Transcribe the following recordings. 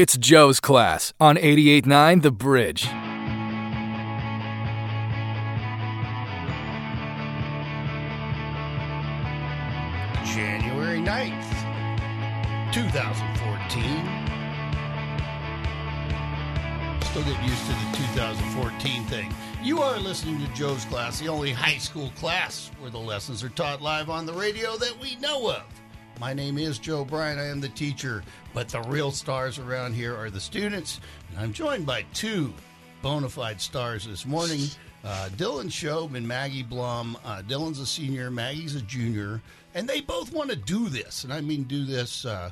It's Joe's class on 88.9 The Bridge. January 9th, 2014. Still getting used to the 2014 thing. You are listening to Joe's class, the only high school class where the lessons are taught live on the radio that we know of. My name is Joe Bryan. I am the teacher, but the real stars around here are the students. And I'm joined by two bona fide stars this morning uh, Dylan Shobe and Maggie Blum. Uh, Dylan's a senior, Maggie's a junior, and they both want to do this. And I mean, do this. Uh,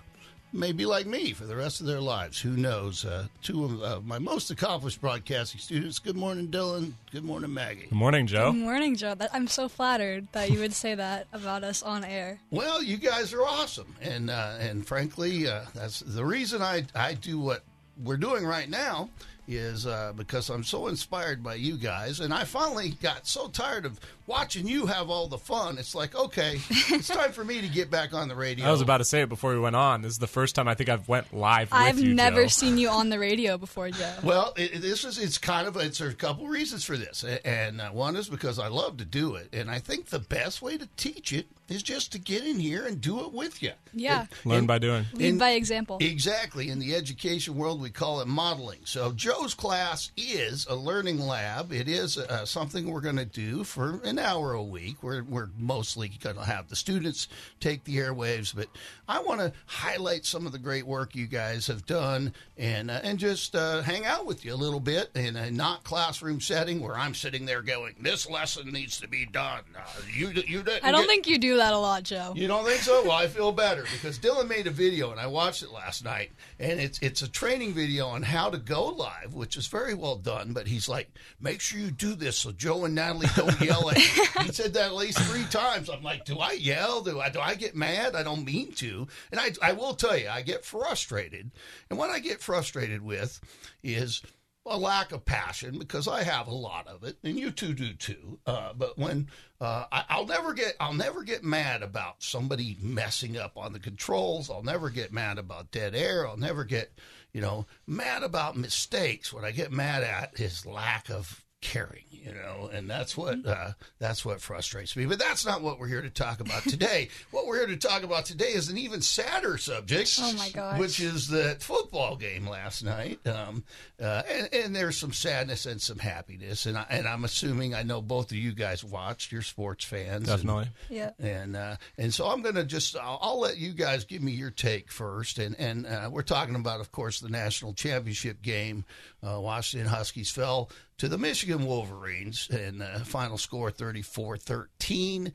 maybe like me for the rest of their lives. Who knows? Uh, two of uh, my most accomplished broadcasting students. Good morning, Dylan. Good morning, Maggie. Good morning, Joe. Good morning, Joe. That, I'm so flattered that you would say that about us on air. Well, you guys are awesome, and uh, and frankly, uh, that's the reason I I do what we're doing right now is uh, because I'm so inspired by you guys, and I finally got so tired of watching you have all the fun. It's like, okay, it's time for me to get back on the radio. I was about to say it before we went on. This is the first time I think I've went live. With I've you, never Joe. seen you on the radio before, Joe. Well, it, this is it's kind of it's a couple reasons for this, and uh, one is because I love to do it, and I think the best way to teach it is just to get in here and do it with you. Yeah. Learn And- by doing. Lead in- by example. Exactly. In the education world, we call it modeling. So, Joe's class is a learning lab. It is uh, something we're going to do for an hour a week. We're, we're mostly going to have the students take the airwaves, but I want to highlight some of the great work you guys have done and uh, and just uh, hang out with you a little bit in a not classroom setting where I'm sitting there going, "This lesson needs to be done." Uh, you you didn't I don't think you do that a lot, Joe. you don't think so? Well, I feel better because Dylan made a video and I watched it last night, and it's it's a training video on how to go live, which is very well done. But he's like, make sure you do this so Joe and Natalie don't yell at you. He said that at least three times. I'm like, do I yell? Do I do I get mad? I don't mean to, and I I will tell you, I get frustrated, and what I get frustrated with is a lack of passion because I have a lot of it, and you two do too. Uh, but when uh, I, I'll never get, I'll never get mad about somebody messing up on the controls. I'll never get mad about dead air. I'll never get, you know, mad about mistakes. What I get mad at is lack of caring, you know, and that's what uh, that's what frustrates me. But that's not what we're here to talk about today. what we're here to talk about today is an even sadder subject. Oh, my gosh. Which is the football game last night, um, uh, and, and there's some sadness and some happiness, and I, and I'm assuming I know both of you guys watched. You're sports fans, and- Definitely. Yeah. and uh, and so I'm going to just I'll, I'll let you guys give me your take first, and and uh, we're talking about, of course, the national championship game. Uh, Washington Huskies fell to the Michigan Wolverines, and uh, final score 34-13.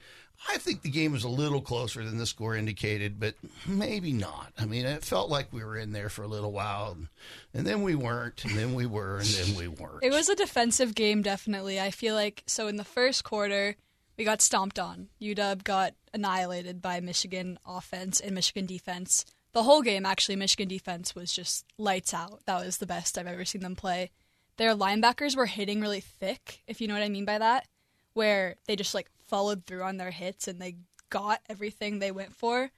I think the game was a little closer than the score indicated, but maybe not. I mean, it felt like we were in there for a little while, and, and then we weren't, and then we were, and then we weren't. It was a defensive game, definitely. I feel like so in the first quarter, we got stomped on. UW got annihilated by Michigan offense and Michigan defense. The whole game, actually, Michigan defense was just lights out. That was the best I've ever seen them play. Their linebackers were hitting really thick, if you know what I mean by that, where they just like followed through on their hits and they got everything they went for.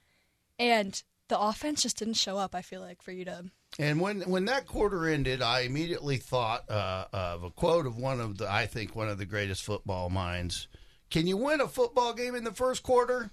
And the offense just didn't show up, I feel like, for UW. And when when that quarter ended, I immediately thought uh, of a quote of one of the I think one of the greatest football minds. Can you win a football game in the first quarter?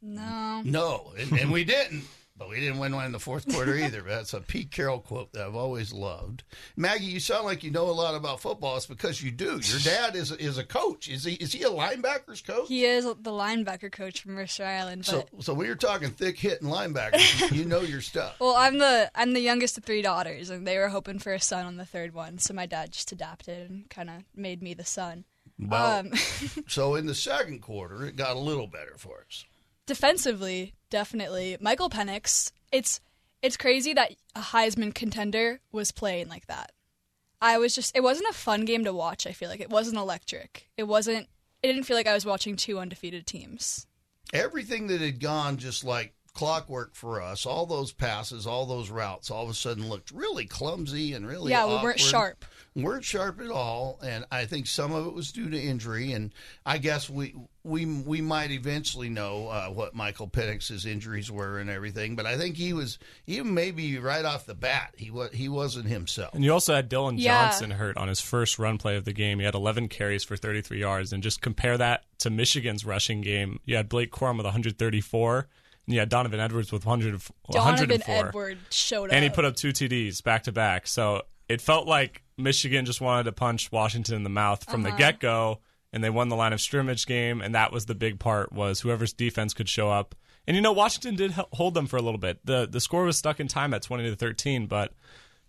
No. No, and, and we didn't. But we didn't win one in the fourth quarter either. That's a Pete Carroll quote that I've always loved. Maggie, you sound like you know a lot about football. It's because you do. Your dad is is a coach. Is he is he a linebackers coach? He is the linebacker coach from Mercer Island, but So so when you're talking thick hitting linebackers, you know your stuff. well, I'm the I'm the youngest of three daughters, and they were hoping for a son on the third one, so my dad just adapted and kind of made me the son. Well, Um, so in the second quarter, it got a little better for us. Defensively, definitely, Michael Penix. It's it's crazy that a Heisman contender was playing like that. I was just it wasn't a fun game to watch. I feel like it wasn't electric. It wasn't. It didn't feel like I was watching two undefeated teams. everything that had gone just like clockwork for us. All those passes, all those routes, all of a sudden looked really clumsy and really yeah, we weren't sharp. weren't sharp at all, and I think some of it was due to injury. And I guess we we we might eventually know uh, what Michael Penix's injuries were and everything. But I think he was even maybe right off the bat he was he wasn't himself. And you also had Dylan Yeah. Johnson hurt on his first run play of the game. He had 11 carries for 33 yards. And just compare that to Michigan's rushing game. You had Blake Corum with 134, had Donovan Edwards with 100, Donovan 104. Edward showed up. And he put up two TDs back to back. So it felt like Michigan just wanted to punch Washington in the mouth from Uh-huh. the get go, and they won the line of scrimmage game. And that was the big part was whoever's defense could show up. And you know Washington did hold them for a little bit. the The score was stuck in time at twenty to thirteen, but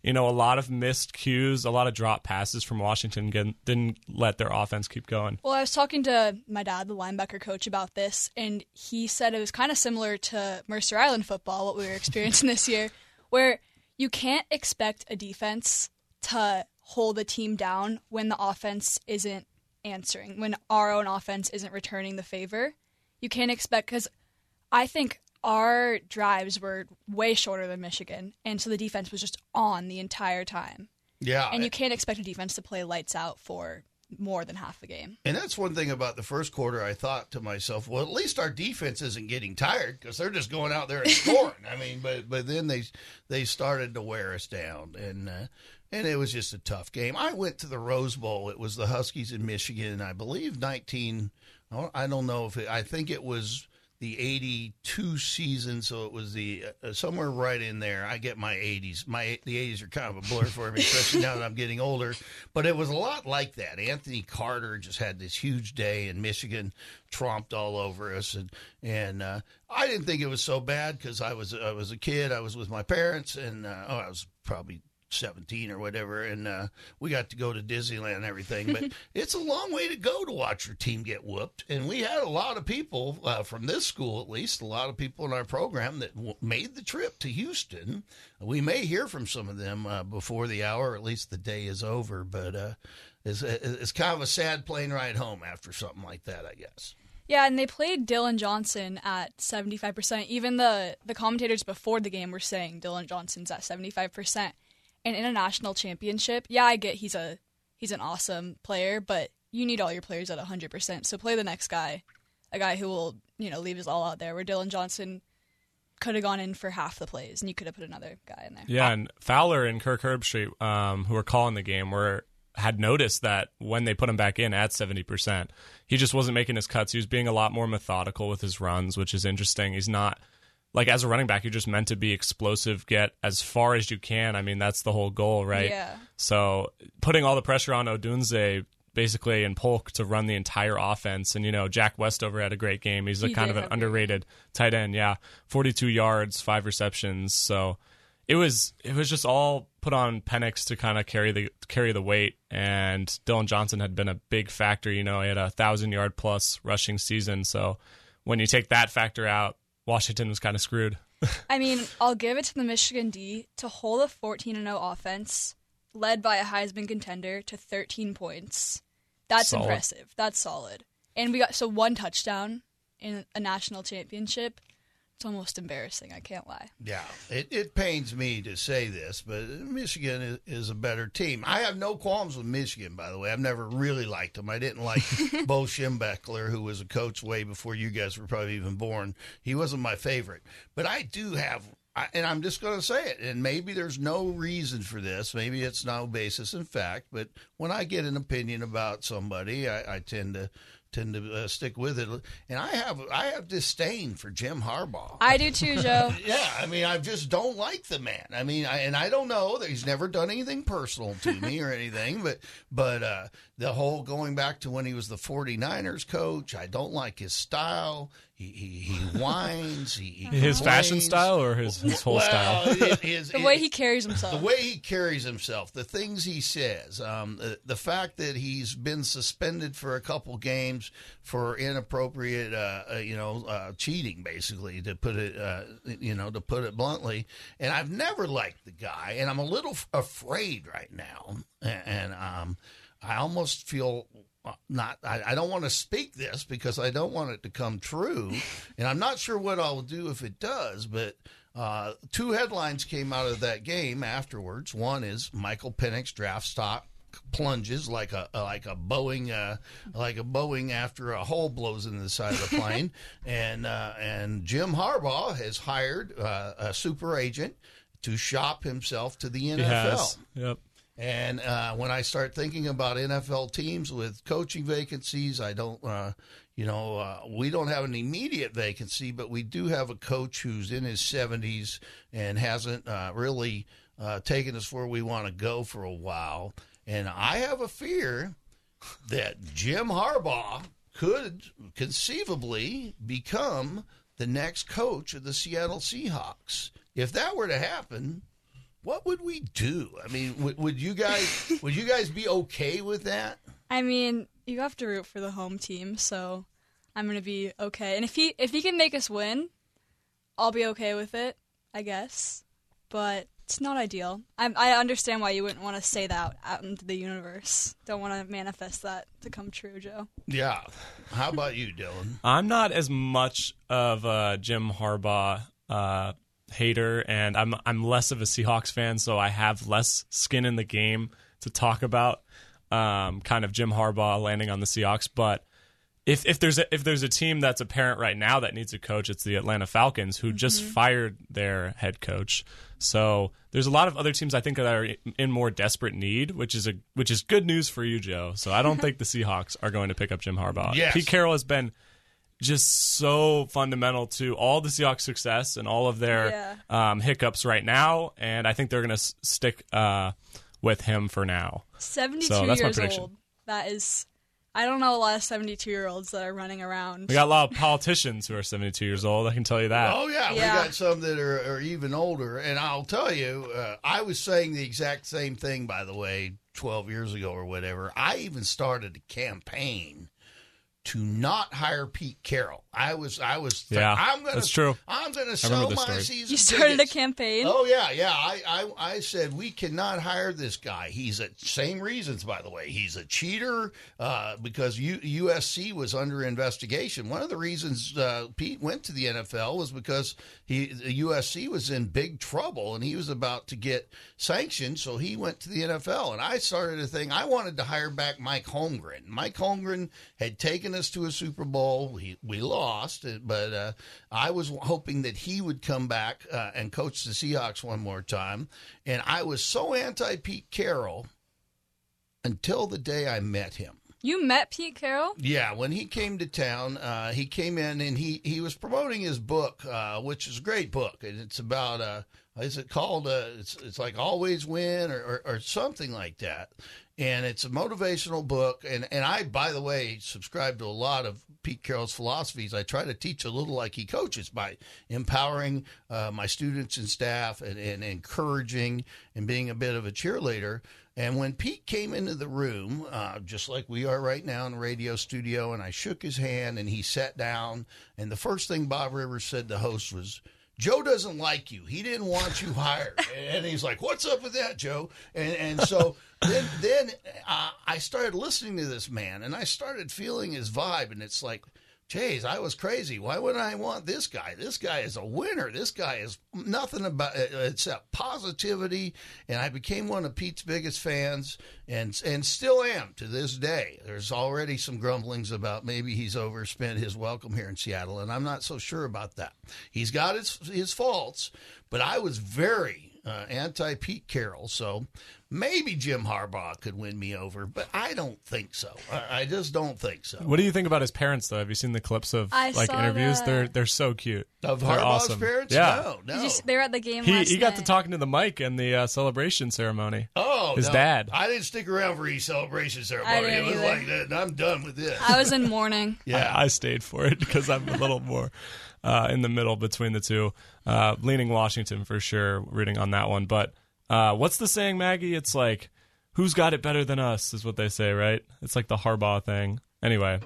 you know a lot of missed cues, a lot of drop passes from Washington didn't let their offense keep going. Well, I was talking to my dad, the linebacker coach, about this, and he said it was kind of similar to Mercer Island football, what we were experiencing this year, where you can't expect a defense to hold a team down when the offense isn't answering, when our own offense isn't returning the favor. You can't expect, because I think our drives were way shorter than Michigan, and so the defense was just on the entire time. Yeah, And you can't expect a defense to play lights out for more than half the game. And that's one thing about the first quarter. I thought to myself, well, at least our defense isn't getting tired because they're just going out there and scoring. I mean, but but then they they started to wear us down, and uh, and it was just a tough game. I went to the Rose Bowl. It was the Huskies in Michigan, I believe, nineteen. I don't know if it, I think it was the 82 season so it was the uh, somewhere right in there. I get my 80s my the 80s are kind of a blur for me especially now that i'm getting older. But it was a lot like that. Anthony carter just had this huge day in michigan tromped all over us and and uh, i didn't think it was so bad because i was i was a kid. I was with my parents and uh, oh i was probably 17 or whatever and uh, we got to go to disneyland and everything but it's a long way to go to watch your team get whooped and we had a lot of people uh, from this school at least a lot of people in our program that w- made the trip to houston we may hear from some of them uh, before the hour at least the day is over but uh, it's, it's kind of a sad plane ride home after something like that i guess Yeah, and they played Dylan Johnson at 75%. Even the, the commentators before the game were saying Dylan Johnson's at 75%. And international championship, yeah, I get he's a he's an awesome player, but you need all your players at 100%. So play the next guy, a guy who will, you know, leave his all out there where Dylan Johnson could have gone in for half the plays and you could have put another guy in there. Yeah, and Fowler and Kirk Herbstreit, um, who were calling the game, were had noticed that when they put him back in at seventy percent, he just wasn't making his cuts. He was being a lot more methodical with his runs, which is interesting. He's not like as a running back, you're just meant to be explosive, get as far as you can. I mean, that's the whole goal, right? Yeah. So putting all the pressure on Odunze basically and Polk to run the entire offense. And, you know, Jack Westover had a great game. He's a He kind of an have a great underrated tight end. Yeah. 42 yards, five receptions. So it was, it was just all put on Penix to kind of carry the, carry the weight. And Dylan Johnson had been a big factor. You know, he had a thousand yard plus rushing season. So when you take that factor out, Washington was kind of screwed. I mean, I'll give it to the Michigan D to hold a 14 0 offense led by a Heisman contender to 13 points. That's Solid. impressive. That's solid. And we got so one touchdown in a national championship. It's almost embarrassing. I can't lie. Yeah, it, it pains me to say this, but Michigan is, is a better team. I have no qualms with Michigan, by the way. I've never really liked them. I didn't like Bo Schembechler, who was a coach way before you guys were probably even born. He wasn't my favorite, but I do have. I, and I'm just going to say it, and maybe there's no reason for this. Maybe it's no basis in fact. But when I get an opinion about somebody, I, I tend to tend to uh, stick with it. And I have I have disdain for Jim Harbaugh. I do too, Joe. Yeah, I mean, I just don't like the man. I mean, I, and I don't know that he's never done anything personal to me or anything, but but uh, the whole going back to when he was the 49ers coach, I don't like his style. He he, he whines. He, he His fashion style or his, his whole well, style? it- his- The way it- he carries himself. the way he carries himself, the things he says, um, the, the fact that he's been suspended for a couple games for inappropriate, uh, uh, you know, uh, cheating, basically, to put it, uh, you know, to put it bluntly. And I've never liked the guy, and I'm a little f- afraid right now, and, and um, I almost feel not I, I don't want to speak this because I don't want it to come true, and I'm not sure what I'll do if it does. But uh, two headlines came out of that game afterwards. One is Michael Penix draft stock plunges like a like a Boeing uh, like a Boeing after a hole blows into the side of the plane, and uh, and Jim Harbaugh has hired uh, a super agent to shop himself to the NFL. Yep. And uh, when I start thinking about NFL teams with coaching vacancies, I don't, uh, you know, uh, we don't have an immediate vacancy, but we do have a coach who's in his 70s and hasn't uh, really uh, taken us where we want to go for a while. And I have a fear that Jim Harbaugh could conceivably become the next coach of the Seattle Seahawks. If that were to happen, what would we do? I mean, would, would you guys would you guys be okay with that? I mean, you have to root for the home team, so I'm gonna be okay. And if he if he can make us win, I'll be okay with it, I guess. But it's not ideal. I I understand why you wouldn't want to say that out into the universe. Don't want to manifest that to come true, Joe. Yeah. How about you, Dylan? I'm not as much of a Jim Harbaugh uh, hater, and I'm I'm less of a Seahawks fan, so I have less skin in the game to talk about. Um, kind of Jim Harbaugh landing on the Seahawks, but if if there's a, if there's a team that's apparent right now that needs a coach, it's the Atlanta Falcons, who just fired their head coach. So there's a lot of other teams I think that are in more desperate need, which is a which is good news for you, Joe. So I don't think the Seahawks are going to pick up Jim Harbaugh. Yes. Pete Carroll has been just so fundamental to all the Seahawks' success and all of their um, hiccups right now, and I think they're going to s- stick uh, with him for now. 72 So that's my years prediction. old. That is. I don't know a lot of 72 year olds that are running around. We got a lot of politicians who are 72 years old. I can tell you that. Oh yeah, Yeah. we got some that are, are even older, and I'll tell you, uh, I was saying the exact same thing. By the way, twelve years ago or whatever, I even started a campaign to not hire Pete Carroll. I was, I was, Yeah, I'm gonna, that's true. I'm going to remember sell my story. season. you started tickets. a campaign. Oh yeah, yeah. I, I I said we cannot hire this guy. He's a same reasons, by the way. He's a cheater uh, because U, USC was under investigation. One of the reasons uh, Pete went to the NFL was because he USC was in big trouble and he was about to get sanctioned, so he went to the NFL. And I started a thing. I wanted to hire back Mike Holmgren. Mike Holmgren had taken us to a Super Bowl. We lost, but uh, I was hoping that he would come back uh, and coach the Seahawks one more time. And I was so anti Pete Carroll until the day I met him. You met Pete Carroll? Yeah, when he came to town, uh, he came in and he, he was promoting his book, uh, which is a great book, and it's about uh, is it called uh, it's it's like always win or, or, or something like that, and it's a motivational book. And and I, by the way, subscribe to a lot of Pete Carroll's philosophies. I try to teach a little like he coaches by empowering uh, my students and staff and, and encouraging and being a bit of a cheerleader. And when Pete came into the room, uh, just like we are right now in the radio studio, and I shook his hand and he sat down, and the first thing Bob Rivers said to host was, Joe doesn't like you. He didn't want you hired. And he's like, "What's up with that, Joe?" And and so then then uh, I started listening to this man, and I started feeling his vibe, and it's like, "Jeez, I was crazy. Why wouldn't I want this guy? This guy is a winner. This guy is nothing about uh, except positivity." And I became one of Pete's biggest fans, and and still am to this day. There's already some grumblings about maybe he's overspent his welcome here in Seattle, and I'm not so sure about that. He's got his his faults, but I was very uh, anti Pete Carroll, so maybe Jim Harbaugh could win me over, but I don't think so. I, I just don't think so. What do you think about his parents, though? Have you seen the clips of I like interviews? that. They're they're so cute. Of They're Harbaugh's awesome. parents? Yeah. No, no. You they were at the game He last he got to talking to the mic in the uh, celebration ceremony. Oh, His no. dad. I didn't stick around for his celebration ceremony. didn't it was either. like that. I'm done with this. I was in mourning. yeah. I, I stayed for it because I'm a little more uh, in the middle between the two. Uh, leaning Washington for sure, reading on that one. But uh, what's the saying, Maggie? It's like, who's got it better than us, is what they say, right? It's like the Harbaugh thing. Anyway,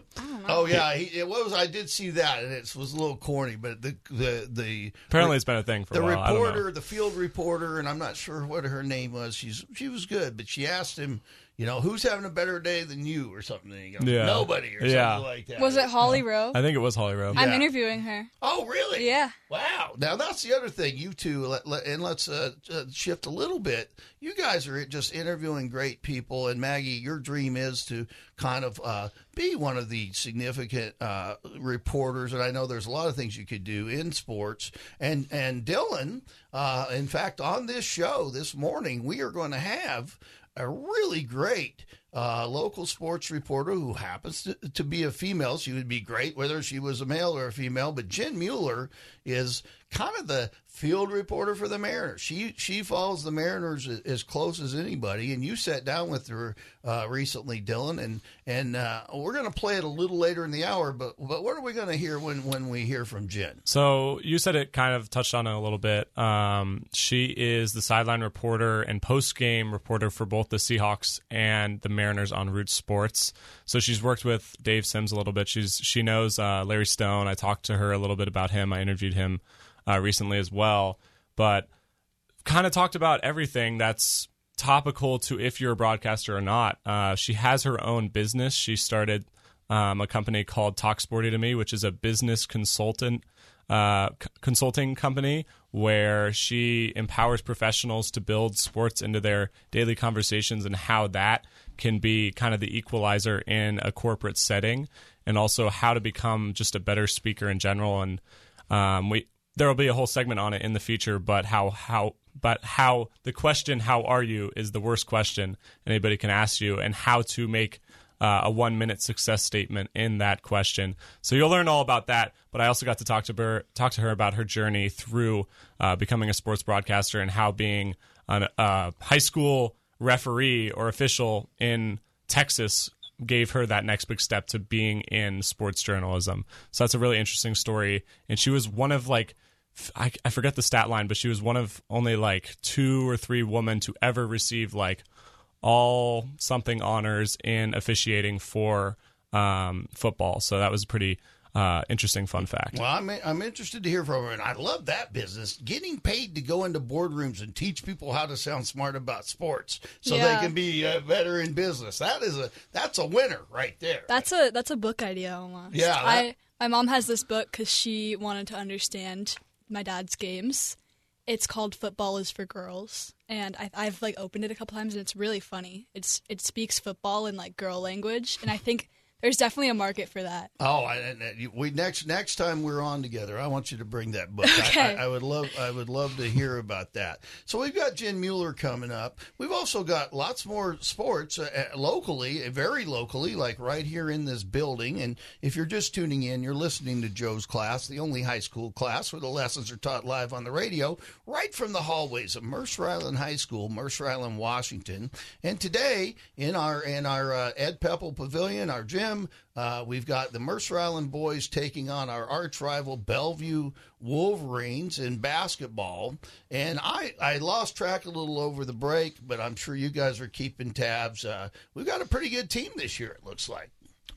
Oh yeah, he, it was. I did see that, and it was a little corny. But the the the apparently it's been a thing for the a while. I don't know. reporter, the field reporter, and I'm not sure what her name was. She's she was good, but she asked him, you know, who's having a better day than you or something. You go, Yeah. Nobody or Yeah. something like that. Was it Holly Rowe? I think it was Holly Rowe. I'm interviewing her. Oh, really? Yeah. Wow. Now that's the other thing. You two, let, let, and let's uh, uh, shift a little bit. You guys are just interviewing great people, and Maggie, your dream is to kind of uh, be one of the significant uh, reporters. And I know there's a lot of things you could do in sports. And and Dylan, uh, in fact, on this show this morning, we are going to have a really great uh, local sports reporter who happens to, to be a female. She would be great whether she was a male or a female. But Jen Mueller is kind of the field reporter for the Mariners. She she follows the Mariners as close as anybody. And you sat down with her uh, recently, Dylan, and and uh, we're going to play it a little later in the hour. But but what are we going to hear when when we hear from Jen? So you said it kind of touched on it a little bit. Um, she is the sideline reporter and post game reporter for both the Seahawks and the Mariners on Root Sports. So she's worked with Dave Sims a little bit. She's she knows uh, Larry Stone. I talked to her a little bit about him. I interviewed him uh, recently as well, but kind of talked about everything that's topical to if you're a broadcaster or not. Uh, she has her own business. She started um, a company called Talk Sporty to Me, which is a business consultant uh, c- consulting company where she empowers professionals to build sports into their daily conversations and how that can be kind of the equalizer in a corporate setting, and also how to become just a better speaker in general. And um, we there will be a whole segment on it in the future, but how how but how the question "How are you?" is the worst question anybody can ask you, and how to make uh, a one minute success statement in that question. So you'll learn all about that. But I also got to talk to her talk to her about her journey through uh, becoming a sports broadcaster and how being a uh, high school referee or official in Texas gave her that next big step to being in sports journalism. So that's a really interesting story. And she was one of like, I, I forget the stat line, but she was one of only like two or three women to ever receive like all something honors in officiating for um, football. So that was pretty uh, interesting fun fact. Well, I'm I'm interested to hear from her, and I love that business. Getting paid to go into boardrooms and teach people how to sound smart about sports, so Yeah. they can be uh, better in business. That is a that's a winner right there. That's a that's a book idea almost. Yeah, that- I my mom has this book because she wanted to understand my dad's games. It's called Football is for Girls, and I, I've like opened it a couple times, and it's really funny. It's it speaks football in like girl language, and I think there's definitely a market for that. Oh, I, we next next time we're on together, I want you to bring that book. Okay. I, I, would love I would love to hear about that. So we've got Jen Mueller coming up. We've also got lots more sports uh, uh, locally, uh, very locally, like right here in this building. And if you're just tuning in, you're listening to Joe's class, the only high school class where the lessons are taught live on the radio, right from the hallways of Mercer Island High School, Mercer Island, Washington. And today in our in our uh, Ed Pepple Pavilion, our gym. Uh, we've got the Mercer Island boys taking on our arch rival Bellevue Wolverines in basketball. And I, I lost track a little over the break, but I'm sure you guys are keeping tabs. Uh, we've got a pretty good team this year, it looks like.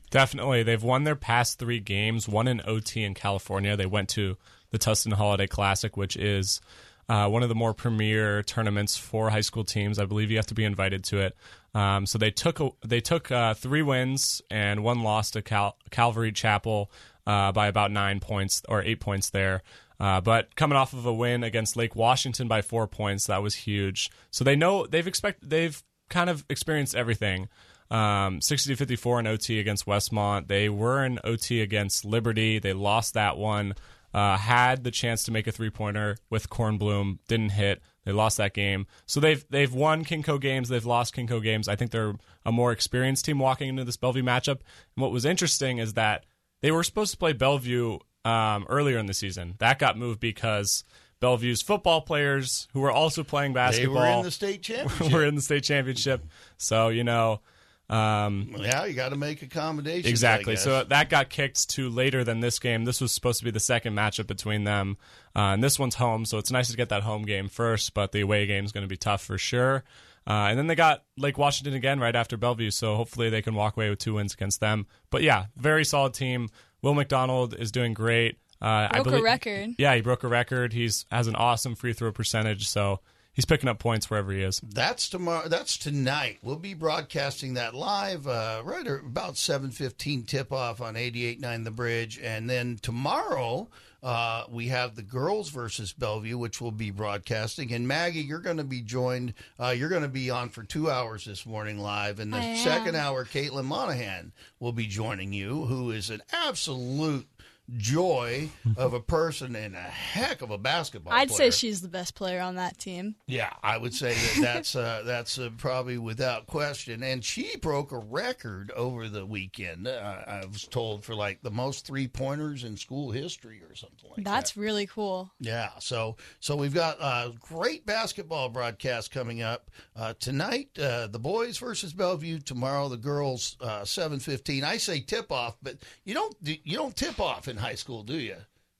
Definitely. They've won their past three games, one in OT in California. They went to the Tustin Holiday Classic, which is uh, one of the more premier tournaments for high school teams. I believe you have to be invited to it. Um, so they took a, they took uh, three wins and one loss to Cal- Calvary Chapel uh, by about nine points or eight points there. Uh, but coming off of a win against Lake Washington by four points, that was huge. So they know they've expect they've kind of experienced everything. Um, 60 to 54 in OT against Westmont. They were in OT against Liberty. They lost that one. Uh, had the chance to make a three pointer with Kornblum, didn't hit. They lost that game. So they've they've won Kinko games. They've lost Kinko games. I think they're a more experienced team walking into this Bellevue matchup. And what was interesting is that they were supposed to play Bellevue um, earlier in the season. That got moved because Bellevue's football players, who were also playing They basketball, were in the state championship. were in the state championship. So you know, um, yeah, you got to make accommodations. I exactly. guess. So that got kicked to later than this game. This was supposed to be the second matchup between them, uh, and this one's home. So it's nice to get that home game first, but the away game is going to be tough for sure. Uh, and then they got Lake Washington again right after Bellevue, so hopefully they can walk away with two wins against them. But yeah, very solid team. Will McDonald is doing great. Uh, I Broke a record. Yeah, he broke a record. He's has an awesome free throw percentage, so he's picking up points wherever he is. That's tomorrow. That's tonight. We'll be broadcasting that live uh, right about seven fifteen tip off on 88.9 The Bridge, and then tomorrow uh, we have the girls versus Bellevue, which we'll be broadcasting. And Maggie, you're going to be joined. Uh, you're going to be on for two hours this morning live, and the I am. second hour, Caitlin Monahan will be joining you, who is an absolute joy of a person and a heck of a basketball game. I'd player. say she's the best player on that team. Yeah, I would say that that's uh, that's uh, probably without question. And she broke a record over the weekend. Uh, I was told for like the most three pointers in school history or something like That's that. That's really cool. Yeah, so so we've got a great basketball broadcast coming up uh, tonight. Uh, the boys versus Bellevue tomorrow. The girls uh, seven fifteen. I say tip off, but you don't you don't tip off in high school, do you?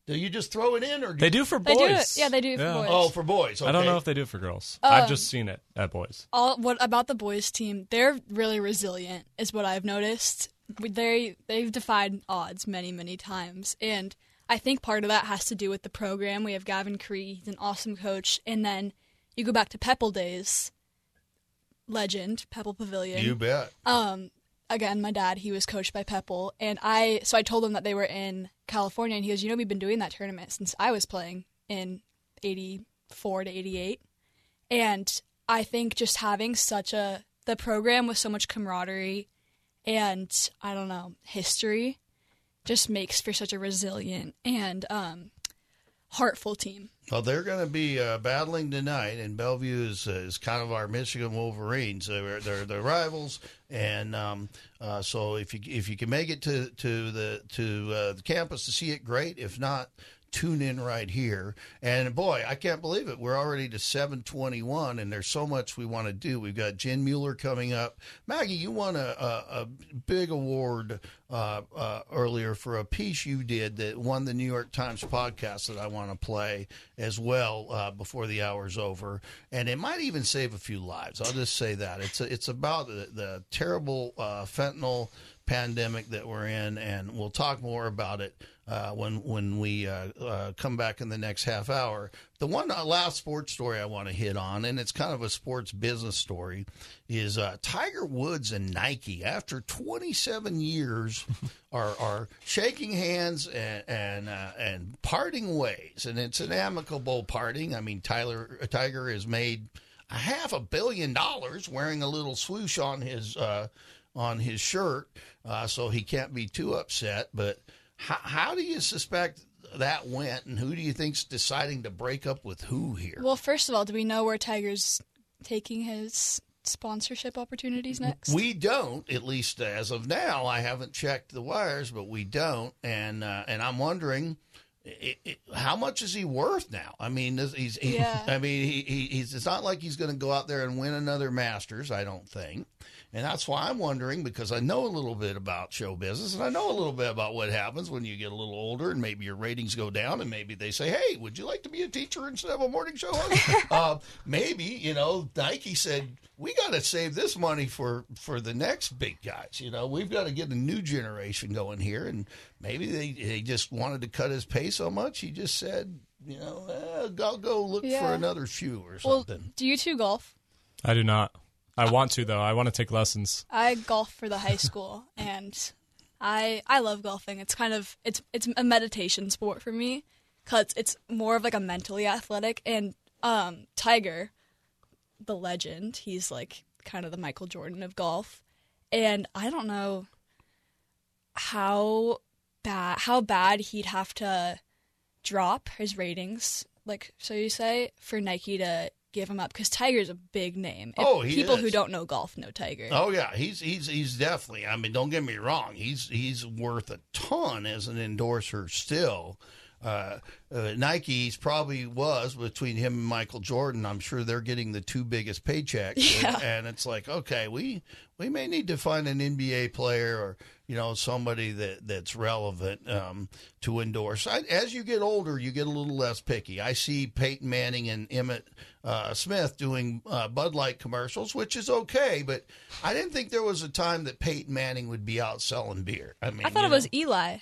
Do you just throw it in, or do They you, do for They boys. do it. Yeah, they do it for boys. Oh, for boys. I don't know if they do it for girls. Um, I've just seen it at boys. all what about the boys team they're really resilient is what i've noticed they they've defied odds many many times and i think part of that has to do with the program we have gavin cree he's an awesome coach and then you go back to pepple days legend pepple pavilion You bet. um again my dad he was coached by pepple and i so i told him that they were in california and he goes you know we've been doing that tournament since i was playing in 84 to 88 and i think just having such a the program with so much camaraderie and i don't know history just makes for such a resilient and um heartful team Well, they're going to be uh, battling tonight, and Bellevue is uh, is kind of our Michigan Wolverines. They're they're the rivals, and um, uh, so if you if you can make it to to the to uh, the campus to see it, great. If not. Tune in right here, and boy, I can't believe it. We're already to seven twenty one, and there's so much we want to do. We've got Jen Mueller coming up. Maggie, you won a, a, a big award uh, uh, earlier for a piece you did that won the New York Times podcast that I want to play as well uh, before the hour's over, and it might even save a few lives. I'll just say that it's it's about the, the terrible uh, fentanyl pandemic that we're in, and we'll talk more about it uh, when when we uh, uh, come back in the next half hour. The one uh, last sports story I want to hit on, and it's kind of a sports business story, is uh, Tiger Woods and Nike after 27 years are are shaking hands and and uh, and parting ways, and it's an amicable parting. I mean, Tyler Tiger has made a half a billion dollars wearing a little swoosh on his uh, on his shirt, uh, so he can't be too upset. But how, how do you suspect that went, and who do you think's deciding to break up with who here? well first of all do we know where tiger's taking his sponsorship opportunities next We don't, at least as of now. I haven't checked the wires, but we don't, and uh, and I'm wondering. i i how much is he worth now? I mean, he's. He, Yeah. I mean, he, he, he's. It's not like he's going to go out there and win another Masters. I don't think, and that's why I'm wondering because I know a little bit about show business and I know a little bit about what happens when you get a little older and maybe your ratings go down and maybe they say, "Hey, would you like to be a teacher instead of a morning show host?" uh, maybe you know Nike said we got to save this money for for the next big guys. You know, we've got to get a new generation going here, and maybe they they just wanted to cut his pay so much he just said, you know, eh, I'll go look for another shoe or well something. do you two golf I do not. I want to though. I want to take lessons. I golf for the high school, and I I love golfing. It's kind of it's it's a meditation sport for me because it's more of like a mentally athletic. And um, Tiger, the legend, he's like kind of the Michael Jordan of golf, and I don't know how bad how bad he'd have to drop his ratings, like so you say, for Nike to give him up because Tiger's a big name. If Oh, people is. who don't know golf know Tiger. Oh yeah, he's he's he's definitely. I mean, don't get me wrong. He's he's worth a ton as an endorser still. Uh, uh, Nike's probably was between him and Michael Jordan. I'm sure they're getting the two biggest paychecks, Yeah. and, and it's like, okay, we we may need to find an NBA player or you know somebody that that's relevant um, to endorse. I, as you get older, you get a little less picky. I see Peyton Manning and Emmitt uh, Smith doing uh, Bud Light commercials, which is okay, but I didn't think there was a time that Peyton Manning would be out selling beer. I mean, I thought it was. Eli.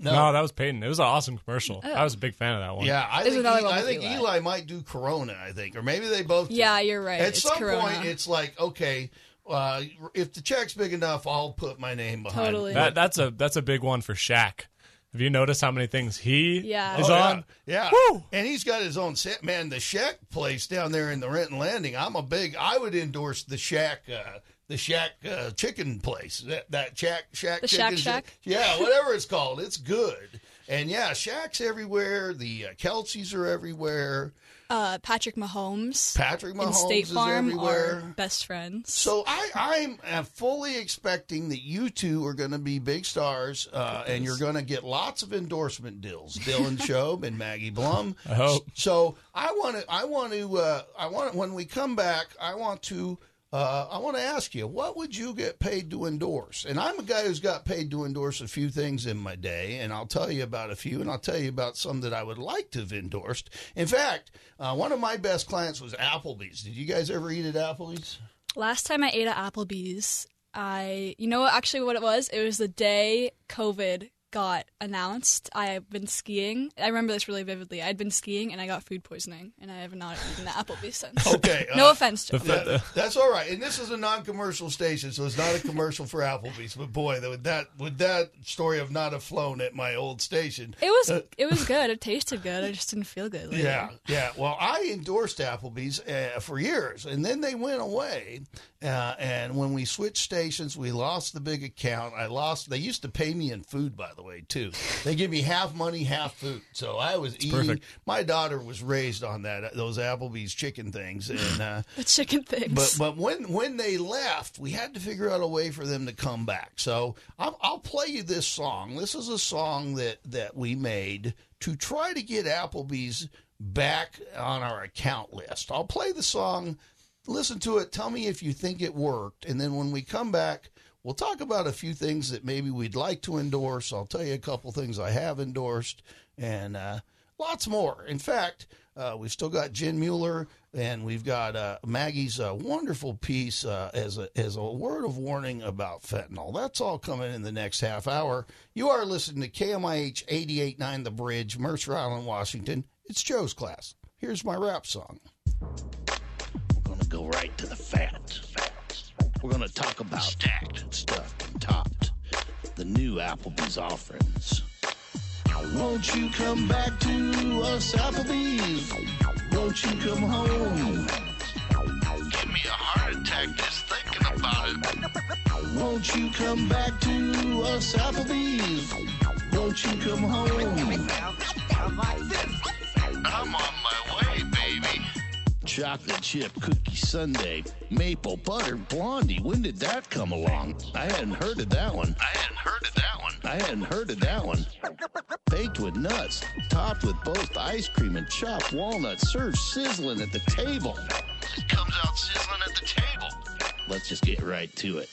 No, that was Peyton. It was an awesome commercial. Oh. I was a big fan of that one. Yeah, I There's think, another Eli, one I with think Eli. Eli. might do Corona. I think, or maybe they both. do. Yeah, you're right. At it's some Corona. point, it's like okay, uh, if the check's big enough, I'll put my name behind. Totally. it. That that's a that's a big one for Shaq. Have you noticed how many things he Yeah. is Oh, on? Yeah, Woo! and he's got his own set. Man, the Shaq place down there in the Renton Landing. I'm a big. I would endorse the Shack. Uh, the Shack uh, chicken place. That that Shack Shack. The chicken Shack Shack? Yeah, whatever it's called. It's good. And yeah, Shaq's everywhere. The uh, Kelces are everywhere. uh, Patrick Mahomes Patrick Mahomes and State is Farm everywhere. are best friends. So I, I'm uh, fully expecting that you two are going to be big stars, uh, and you're going to get lots of endorsement deals. Dylan Shobe and Maggie Blum. I hope. So I want to. I want to. Uh, I want when we come back. I want to. Uh, I want to ask you, what would you get paid to endorse? And I'm a guy who's got paid to endorse a few things in my day, and I'll tell you about a few, and I'll tell you about some that I would like to have endorsed. In fact, uh, one of my best clients was Applebee's. Did you guys ever eat at Applebee's? Last time I ate at Applebee's, I you know what actually what it was? It was the day COVID got announced. I had been skiing. I remember this really vividly. I'd been skiing and I got food poisoning, and I have not eaten at Applebee's since. Okay. no uh, offense, Joe. that- that's all right. And this is a non-commercial station, so it's not a commercial for Applebee's. But boy, would that would that story have not have flown at my old station? It was it was good. It tasted good. I just didn't feel good. later. Yeah, yeah. Well, I endorsed Applebee's uh, for years, and then they went away. Uh, and when we switched stations, we lost the big account. I lost. They used to pay me in food, by the way, too. They give me half money, half food. So I was eating. perfect. My daughter was raised on that those Applebee's chicken things, and. Uh, The chicken things. but but when when they left, we had to figure out a way for them to come back. So I'll, I'll play you this song. This is a song that that we made to try to get Applebee's back on our account list. I'll play the song. Listen to it. Tell me if you think it worked, and then when we come back. We'll talk about a few things that maybe we'd like to endorse. I'll tell you a couple things I have endorsed, and uh, lots more. In fact, uh, we've still got Jen Mueller, and we've got uh, Maggie's uh, wonderful piece uh, as a as a word of warning about fentanyl. That's all coming in the next half hour. You are listening to KMIH 88.9 The Bridge, Mercer Island, Washington. It's Joe's class. Here's my rap song. Go right to the fat. We're gonna talk about stacked and stuffed and topped. The new Applebee's offerings. Won't you come back to us, Applebee's? Won't you come home? Give me a heart attack just thinking about it. Won't you come back to us, Applebee's? Won't you come home? I'm on. Chocolate chip cookie sundae, maple butter blondie. When did that come along? I hadn't heard of that one. I hadn't heard of that one. I hadn't heard of that one. Baked with nuts, topped with both ice cream and chopped walnuts, served sizzling at the table. It comes out sizzling at the table. Let's just get right to it.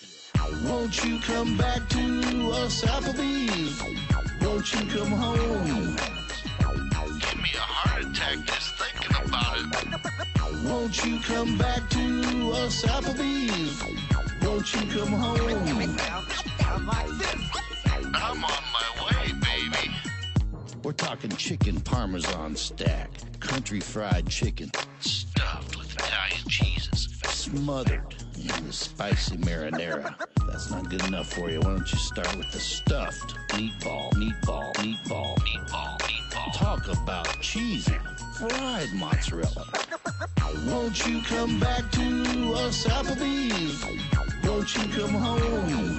Won't you come back to us, Applebee's? Won't you come home? Won't you come back to us, Applebee's? Won't you come home? I'm on my way, baby. We're talking chicken parmesan stack, country fried chicken, stuffed with Italian cheeses, smothered in the spicy marinara. That's not good enough for you. Why don't you start with the stuffed meatball, meatball, meatball, meatball, meatball? Talk about cheesy fried mozzarella. Won't you come back to us, Applebee's? Won't you come home?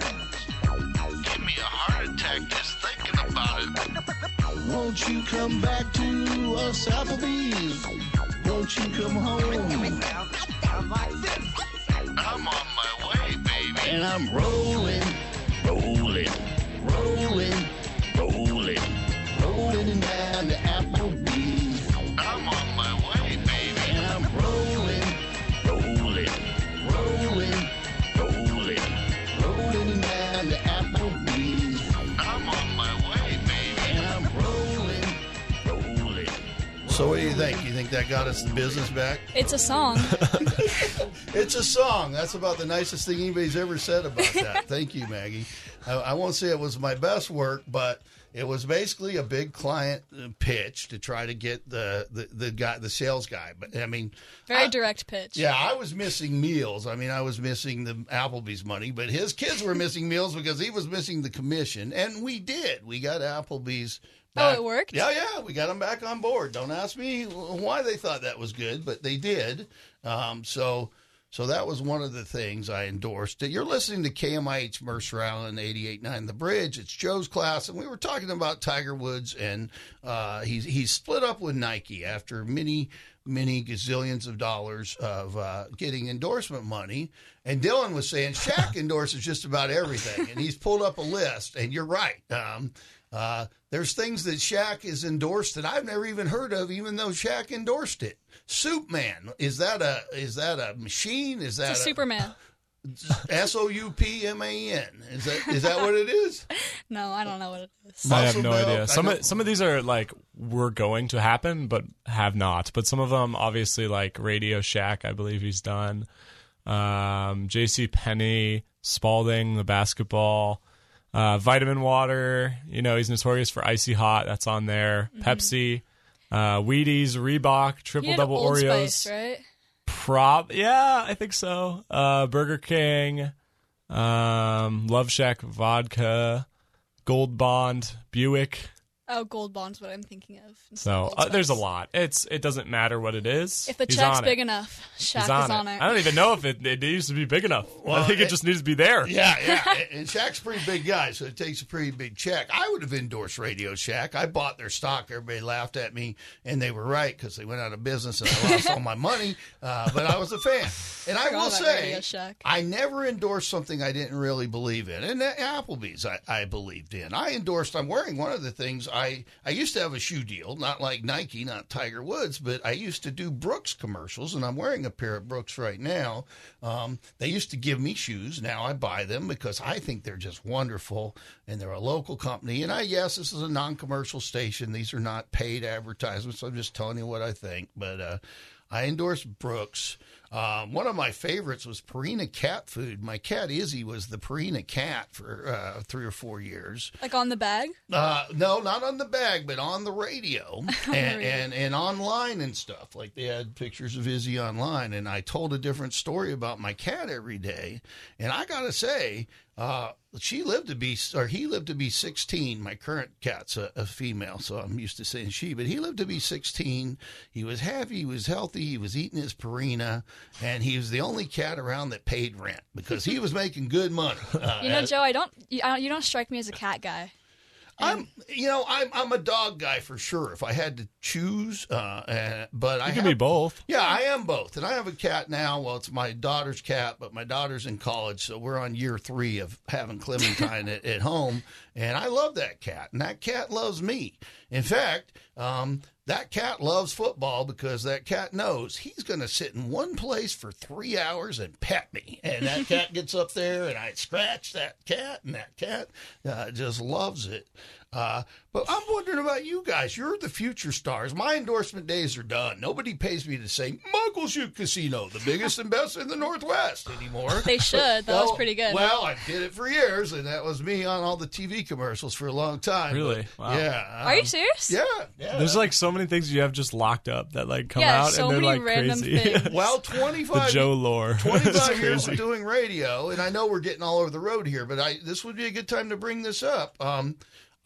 Give me a heart attack just thinking about it. Won't you come back to us, Applebee's? Won't you come home? I'm on my way, baby. And I'm rolling, rolling, rolling, rolling, rolling down to think? You think that got us the business back? it's a song. It's a song. That's about the nicest thing anybody's ever said about that. Thank you, Maggie. I, I won't say it was my best work, but It was basically a big client pitch to try to get the, the, the guy, the sales guy. But I mean, Very I- direct pitch. yeah, I was missing meals. I mean, I was missing the Applebee's money, but his kids were missing meals because he was missing the commission, and we did. We got Applebee's. Oh, it worked? Yeah, yeah, we got them back on board. Don't ask me why they thought that was good, but they did. Um, so, so that was one of the things I endorsed. You're listening to KMIH Mercer Island 88.9 The Bridge. It's Joe's class, and we were talking about Tiger Woods, and uh, he's he's split up with Nike after many many gazillions of dollars of uh, getting endorsement money. And Dylan was saying Shaq endorses just about everything, and he's pulled up a list. And you're right. Um, uh, there's things that Shaq is endorsed that I've never even heard of, even though Shaq endorsed it. Soup Man is that a is that a machine? Is that It's a Superman. S O U P M A N? Is that is that what it is? No, I don't know what it is. I have no milk, idea. Some of, some of these are like were going to happen, but have not. But some of them, obviously, like Radio Shack, I believe he's done. Um, J.C. Penney, Spalding, the basketball, uh, Vitamin Water. You know, he's notorious for icy hot. That's on there. Pepsi, uh, Wheaties, Reebok, triple double Old Oreos. Spice, right? Prop, yeah, I think so. Uh, Burger King, um, Love Shack vodka, Gold Bond, Buick. Oh, Gold Bond's what I'm thinking of. So uh, there's a lot. It's it doesn't matter what it is. If the He's check's on big it. enough, Shaq He's on is on it. it. I don't even know if it, it needs to be big enough. Well, I think it- it, just needs to be there. Yeah, yeah. And- and Shaq's a pretty big guy, so it takes a pretty big check. I would have endorsed Radio Shack. I bought their stock. Everybody laughed at me, and they were right because they went out of business and I lost all my money. Uh, but I was a fan, and I Forgot will say, I never endorsed something I didn't really believe in. And that Applebee's, I, I believed in. I endorsed. I'm wearing one of the things. I I used to have a shoe deal, not like Nike, not Tiger Woods, but I used to do Brooks commercials, and I'm wearing a pair of Brooks right now. Um, they used to give me shoes. Now I buy them because I think they're just wonderful, and they're a local company. And I yes, this is a non-commercial station. These are not paid advertisements. I'm just telling you what I think, but. uh I endorse Brooks. Um, one of my favorites was Purina cat food. My cat Izzy was the Purina cat for uh, three or four years. Like on the bag? Uh, no, not on the bag, but on the radio and, radio. and and online and stuff. Like they had pictures of Izzy online, and I told a different story about my cat every day. And I gotta say, uh, she lived to be, or he lived to be 16. My current cat's a, a female, so I'm used to saying she, but he lived to be 16. He was happy, he was healthy, he was eating his Purina, and he was the only cat around that paid rent because he was making good money. Uh, You know, Joe, I don't. You, I don't, you don't strike me as a cat guy. I'm, you know, I'm I'm a dog guy for sure. If I had to choose, uh, uh, but I can have, be both. Yeah, I am both, and I have a cat now. Well, it's my daughter's cat, but my daughter's in college, so we're on year three of having Clementine at, at home, and I love that cat, and that cat loves me. In fact, um, that cat loves football because that cat knows he's going to sit in one place for three hours and pet me, and that cat gets up there, and I scratch that cat, and that cat uh, just loves it. Uh, but I'm wondering about you guys. You're the future stars. My endorsement days are done. Nobody pays me to say Muckleshoot Casino, the biggest and best in the Northwest anymore. They should. That was pretty good. Well, I did it for years, and that was me on all the TV commercials for a long time. Really? But, Wow. Yeah. Are you um, serious? Yeah. Yeah. There's like so many things you have just locked up that like come Yeah, out so and they're many like random crazy. things. well, the 25 Joe lore. It's 25 years crazy. of doing radio, and I know we're getting all over the road here, but I this would be a good time to bring this up. Um,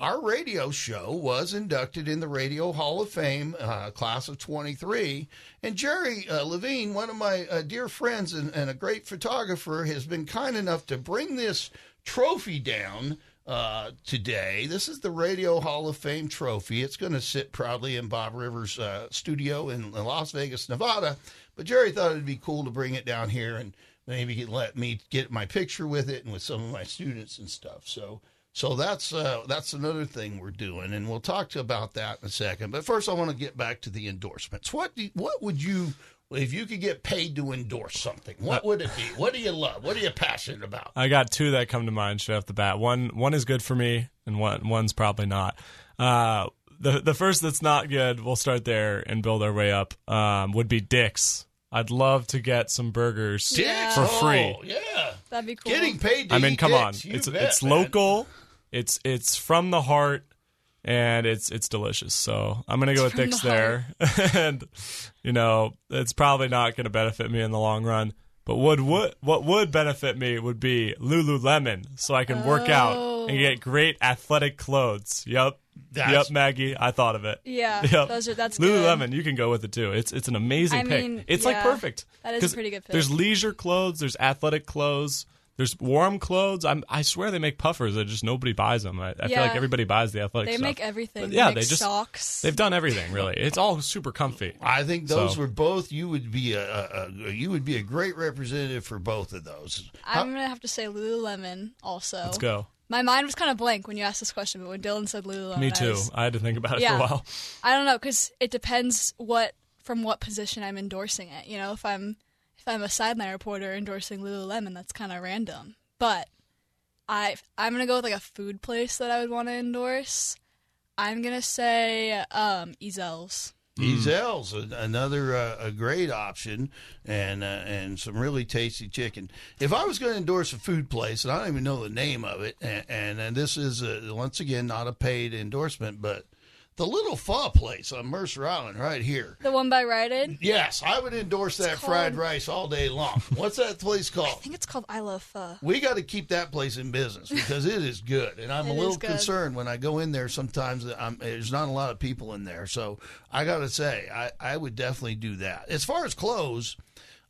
our radio show was inducted in the Radio Hall of Fame, uh, class of 23. And Jerry uh, Levine, one of my uh, dear friends and, and a great photographer, has been kind enough to bring this trophy down uh, today. This is the Radio Hall of Fame trophy. It's going to sit proudly in Bob Rivers' uh, studio in Las Vegas, Nevada. But Jerry thought it'd be cool to bring it down here and maybe let me get my picture with it and with some of my students and stuff. So. So that's uh, that's another thing we're doing, and we'll talk to about that in a second. But first, I want to get back to the endorsements. What do, what would you, if you could get paid to endorse something? What would it be? What do you love? What are you passionate about? I got two that come to mind straight off the bat. One one is good for me, and one one's probably not. Uh, the the first that's not good, we'll start there and build our way up. Um, would be Dick's. I'd love to get some burgers Yeah. for free. Oh, yeah, That'd be cool. getting paid. To I mean, eat come on, dicks, you it's bet, it's man. local. It's it's from the heart. and it's it's delicious. So I'm gonna go with from Dick's the there, and you know it's probably not gonna benefit me in the long run. But would would what would benefit me would be Lululemon, so I can work out and Oh. get great athletic clothes. Yep, That's- yep, Maggie, I thought of it. Yeah, Yep. those are that's good. Lululemon, you can go with it too. It's it's an amazing I pick. mean, it's like perfect. that is a 'Cause pretty good pick. There's leisure clothes. There's athletic clothes. There's warm clothes. I'm, I swear they make puffers. That just nobody buys them. I, I feel like everybody buys the athletic stuff. They stuff. make everything. But They yeah, make they just socks. they've done everything really. It's all super comfy. I think those So- were both. You would be a, a, a you would be a great representative for both of those. How- I'm gonna have to say Lululemon also. Let's go. My mind was kind of blank when you asked this question, but when Dylan said Lululemon, Me I too. was- I had to think about it Yeah. for a while. I don't know because it depends what from what position I'm endorsing it. You know, if I'm if I'm a sideline reporter endorsing Lululemon, that's kind of random. But I I'm gonna go with like a food place that I would want to endorse. I'm gonna say um, Ezell's. Ezell's another uh, a great option, and uh, and some really tasty chicken. If I was going to endorse a food place, and I don't even know the name of it, and, and, and this is uh once again not a paid endorsement, but the Little Pho place on Mercer Island, right here. The one by Aid. Yes, I would endorse that called- fried rice all day long. What's that place called? I think it's called I Love Pho. We got to keep that place in business because it is good, and I'm a little concerned when I go in there. Sometimes that I'm, there's not a lot of people in there, so I got to say I, I would definitely do that. As far as clothes,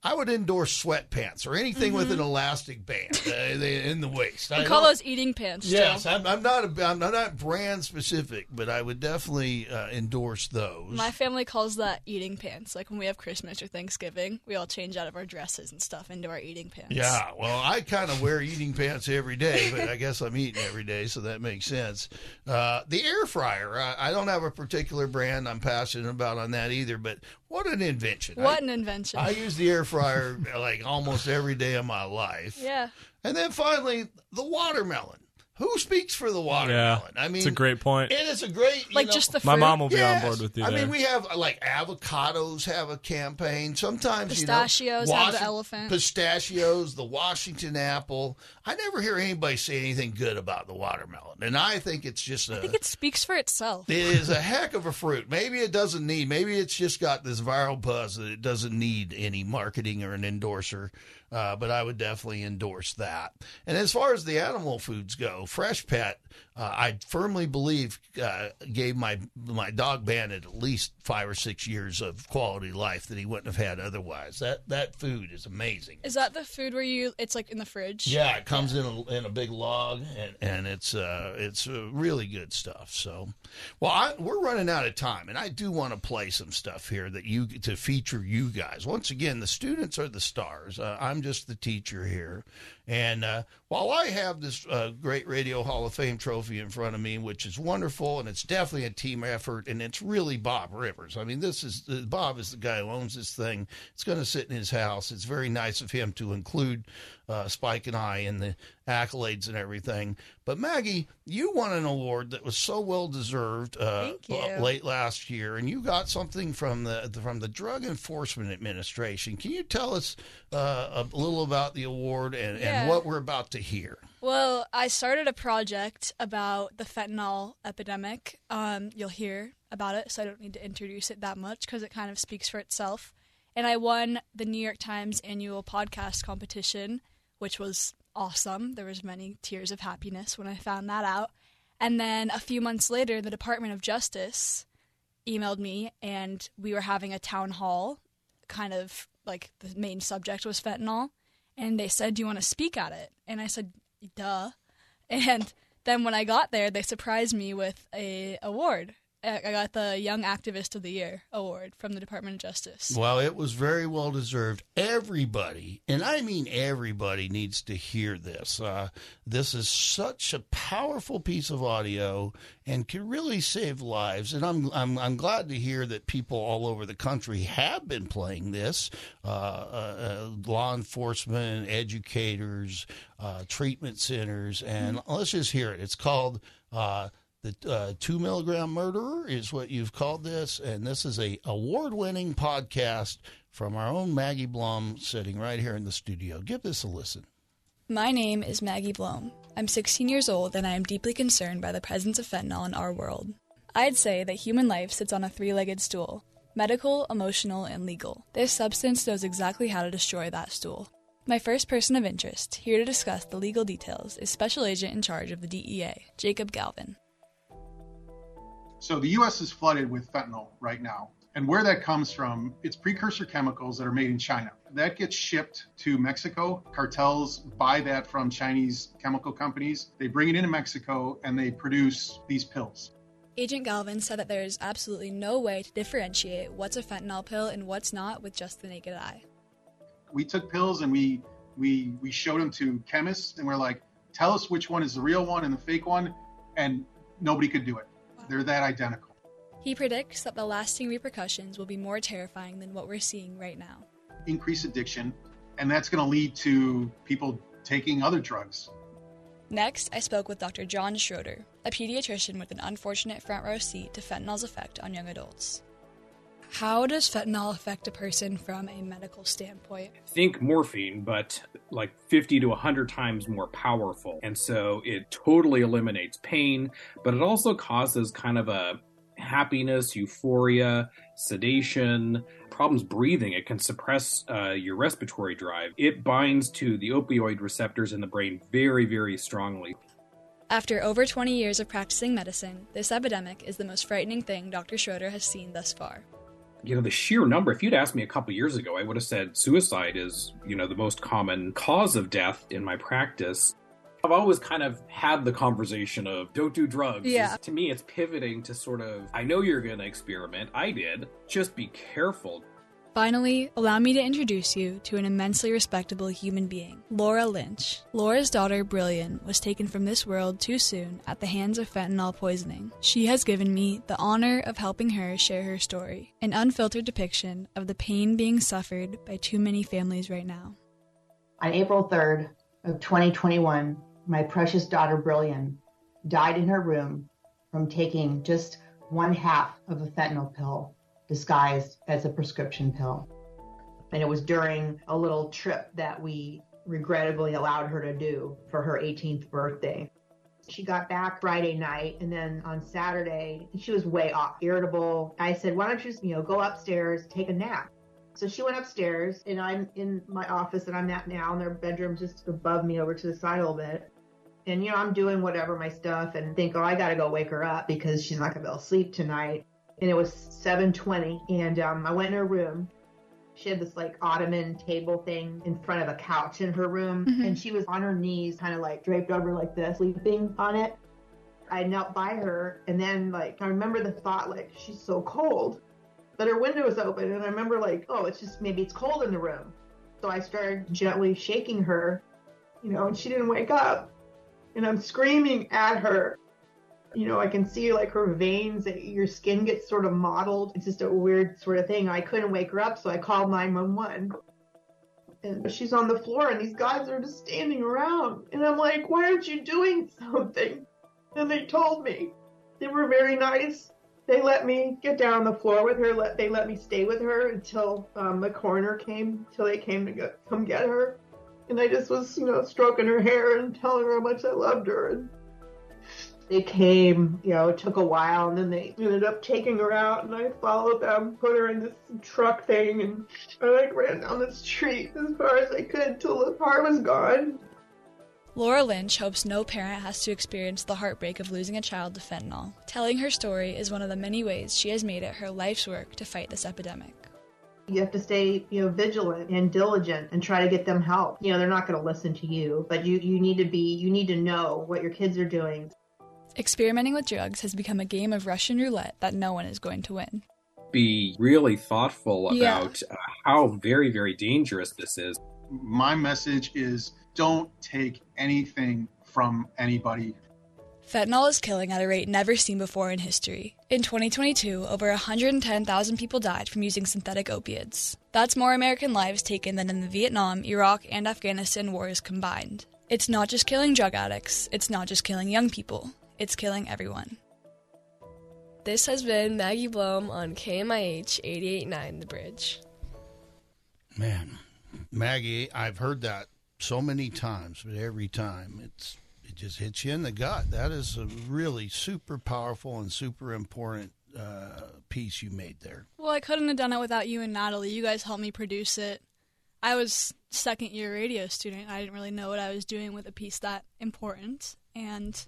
I would endorse sweatpants or anything with an elastic band uh, in the waist. I call those eating pants. Yes. I'm, I'm not a, I'm not brand specific, but I would definitely uh, endorse those. My family calls that eating pants. Like when we have Christmas or Thanksgiving, we all change out of our dresses and stuff into our eating pants. Yeah, well, I kind of wear eating pants every day, but I guess I'm eating every day, so that makes sense. Uh, the air fryer, I, I don't have a particular brand I'm passionate about on that either, but what an invention! What I, an invention. I use the air fryer like almost every day of my life. yeah. And then finally, the watermelon. Who speaks for the Yeah, watermelon? I mean, it's a great point. It is a great, you Like know- just the My fruit. mom will be Yes. on board with you I there. mean, we have uh, like avocados have a campaign. Sometimes Pistachios you know, have the elephant. Pistachios, the Washington apple. I never hear anybody say anything good about the watermelon, and I think it's just a. I think it speaks for itself. it is a heck of a fruit. Maybe it doesn't need. Maybe it's just got this viral buzz that it doesn't need any marketing or an endorser. Uh, but I would definitely endorse that. And as far as the animal foods go, Fresh Pet, uh, I firmly believe uh, gave my my dog Bandit at least five or six years of quality life that he wouldn't have had otherwise. That that food is amazing. Is that the food where you? It's like in the fridge. Yeah, it comes in a, in a big log, and, and it's uh, it's uh, really good stuff. So, well, I, we're running out of time, and I do want to play some stuff here that you to feature you guys. Once again, the students are the stars. Uh, I'm just the teacher here, and uh, while I have this uh, great Radio Hall of Fame trophy in front of me, which is wonderful, and it's definitely a team effort, and it's really Bob Rivers. I mean, this is uh, Bob is the guy who owns this thing. It's going to sit in his house. It's very nice of him to include uh, Spike and I and the accolades and everything. But Maggie, you won an award that was so well deserved uh, uh, late last year, and you got something from the from the Drug Enforcement Administration. Can you tell us uh, a little about the award and, Yeah. and what we're about to hear? Well, I started a project about the fentanyl epidemic. Um, you'll hear about it, so I don't need to introduce it that much because it kind of speaks for itself. And I won the New York Times annual podcast competition, which was awesome. There was many tears of happiness when I found that out. And then a few months later, the Department of Justice emailed me, and we were having a town hall. Kind of like the main subject was fentanyl, and they said, "Do you want to speak at it?" And I said, "Duh." And then when I got there, they surprised me with a award. I got the Young Activist of the Year award from the Department of Justice. Well, it was very well deserved. Everybody, and I mean everybody, needs to hear this. Uh, this is such a powerful piece of audio and can really save lives. And I'm I'm, I'm glad to hear that people all over the country have been playing this. Uh, uh, uh, law enforcement, educators, uh, treatment centers, and let's just hear it. It's called. Uh, the uh, two milligram murderer is what you've called this, and this is a award-winning podcast from our own Maggie Blum, sitting right here in the studio. Give this a listen. My name is Maggie Blome. I'm 16 years old and I am deeply concerned by the presence of fentanyl in our world. I'd say that human life sits on a three legged stool medical, emotional, and legal. This substance knows exactly how to destroy that stool. My first person of interest, here to discuss the legal details, is Special Agent in charge of the DEA, Jacob Galvin. So the U.S. is flooded with fentanyl right now. And where that comes from, it's precursor chemicals that are made in China. That gets shipped to Mexico. Cartels buy that from Chinese chemical companies. They bring it into Mexico and they produce these pills. Agent Galvin said that there is absolutely no way to differentiate what's a fentanyl pill and what's not with just the naked eye. We took pills and we we we showed them to chemists and we're like, tell us which one is the real one and the fake one, and nobody could do it. They're that identical. He predicts that the lasting repercussions will be more terrifying than what we're seeing right now. Increase addiction, and that's going to lead to people taking other drugs. Next, I spoke with Dr. John Schroeder, a pediatrician with an unfortunate front row seat to fentanyl's effect on young adults. How does fentanyl affect a person from a medical standpoint? Think morphine, but like 50 to 100 times more powerful. And so it totally eliminates pain, but it also causes kind of a happiness, euphoria, sedation, problems breathing. It can suppress uh, your respiratory drive. It binds to the opioid receptors in the brain very, very strongly. After over 20 years of practicing medicine, this epidemic is the most frightening thing Dr. Schroeder has seen thus far. You know, the sheer number, if you'd asked me a couple years ago, I would have said suicide is, you know, the most common cause of death in my practice. I've always kind of had the conversation of don't do drugs. Yeah. to me, it's pivoting to sort of I know you're going to experiment. I did. Just be careful. Finally, allow me to introduce you to an immensely respectable human being, Laura Lynch. Laura's daughter, Brilliant, was taken from this world too soon at the hands of fentanyl poisoning. She has given me the honor of helping her share her story, an unfiltered depiction of the pain being suffered by too many families right now. On April 3rd of 2021, my precious daughter Brilliant, died in her room from taking just one half of a fentanyl pill disguised as a prescription pill. And it was during a little trip that we regrettably allowed her to do for her 18th birthday. She got back Friday night and then on Saturday, she was way off, irritable. I said, why don't you you know, go upstairs, take a nap. So she went upstairs and I'm in my office and I'm at now and their bedroom just above me over to the side a little bit. And, you know, I'm doing whatever my stuff and think, oh, I got to go wake her up because she's not to be able to sleep tonight. And it was 720 and um, I went in her room. She had this like ottoman table thing in front of a couch in her room. Mm-hmm. And she was on her knees, kind of like draped over like this, sleeping on it. I knelt by her and then like I remember the thought like she's so cold. But her window was open and I remember like, oh, it's just maybe it's cold in the room. So I started gently shaking her, you know, and she didn't wake up and I'm screaming at her. You know, I can see like her veins, your skin gets sort of mottled. It's just a weird sort of thing. I couldn't wake her up, so I called 911. And she's on the floor, and these guys are just standing around. And I'm like, why aren't you doing something? And they told me. They were very nice. They let me get down on the floor with her. Let, they let me stay with her until um, the coroner came, till they came to come get her and I just was, you know, stroking her hair and telling her how much I loved her. And they came, you know, it took a while, and then they ended up taking her out, and I followed them, put her in this truck thing, and I like ran down the street as far as I could till the car was gone. Laura Lynch hopes no parent has to experience the heartbreak of losing a child to fentanyl. Telling her story is one of the many ways she has made it her life's work to fight this epidemic. You have to stay, you know, vigilant and diligent and try to get them help. You know, they're not going to listen to you, but you you need to be you need to know what your kids are doing. Experimenting with drugs has become a game of Russian roulette that no one is going to win. Be really thoughtful about yeah. uh, how very very dangerous this is. My message is don't take anything from anybody Fentanyl is killing at a rate never seen before in history. In 2022, over 110,000 people died from using synthetic opiates. That's more American lives taken than in the Vietnam, Iraq, and Afghanistan wars combined. It's not just killing drug addicts, it's not just killing young people, it's killing everyone. This has been Maggie Blome on KMIH 889 The Bridge. Man, Maggie, I've heard that so many times, but every time it's it just hits you in the gut. That is a really super powerful and super important uh, piece you made there. Well, I couldn't have done it without you and Natalie. You guys helped me produce it. I was second year radio student. I didn't really know what I was doing with a piece that important, and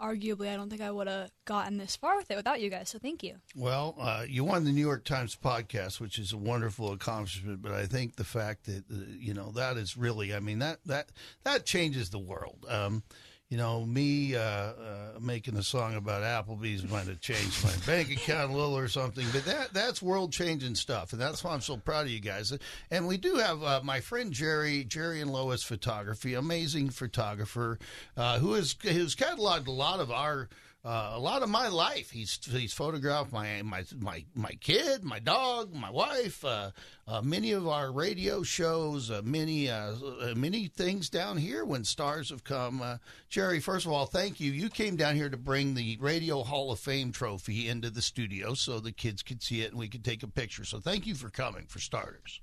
arguably, I don't think I would have gotten this far with it without you guys. So thank you. Well, uh, you won the New York Times podcast, which is a wonderful accomplishment. But I think the fact that uh, you know that is really, I mean that that that changes the world. Um, you know, me uh, uh, making a song about Applebee's might have changed my bank account a little or something, but that that's world changing stuff, and that's why I'm so proud of you guys. And we do have uh, my friend Jerry, Jerry and Lois Photography, amazing photographer, uh, who has who's cataloged a lot of our uh, a lot of my life. He's he's photographed my my my my kid, my dog, my wife, uh, uh, many of our radio shows, uh, many uh, uh, many things down here when stars have come. Jerry, first of all, thank you. You came down here to bring the Radio Hall of Fame trophy into the studio so the kids could see it and we could take a picture. So thank you for coming, for starters.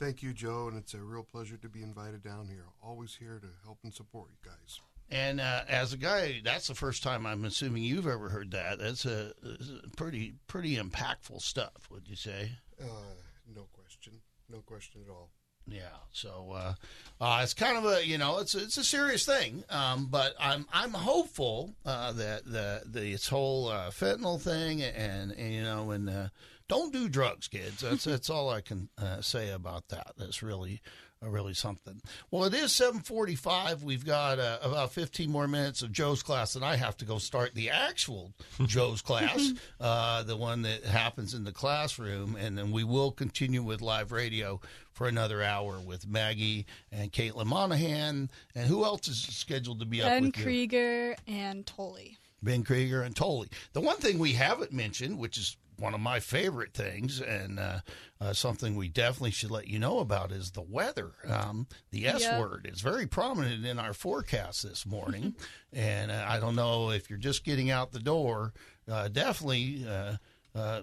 Thank you, Joe, and it's a real pleasure to be invited down here. Always here to help and support you guys. And uh, as a guy, that's the first time I'm assuming you've ever heard that. That's a, a pretty pretty impactful stuff. Would you say? Uh, no question, no question at all. Yeah, so uh, uh, it's kind of a you know it's it's a serious thing, um, but I'm I'm hopeful uh, that the the this whole uh, fentanyl thing and, and you know and uh, don't do drugs, kids. That's that's all I can uh, say about that. That's really really something. Well, it is 7:45. We've got uh, about 15 more minutes of Joe's class, and I have to go start the actual Joe's class, uh, the one that happens in the classroom, and then we will continue with live radio for another hour with Maggie and Caitlin Monahan, and who else is scheduled to be ben up with Krieger and Tolley. Ben Krieger and Tolley. The one thing we haven't mentioned, which is one of my favorite things, and uh, uh, something we definitely should let you know about is the weather. Um, the S yep. word is very prominent in our forecast this morning, and uh, I don't know if you're just getting out the door. Uh, definitely. Uh, uh,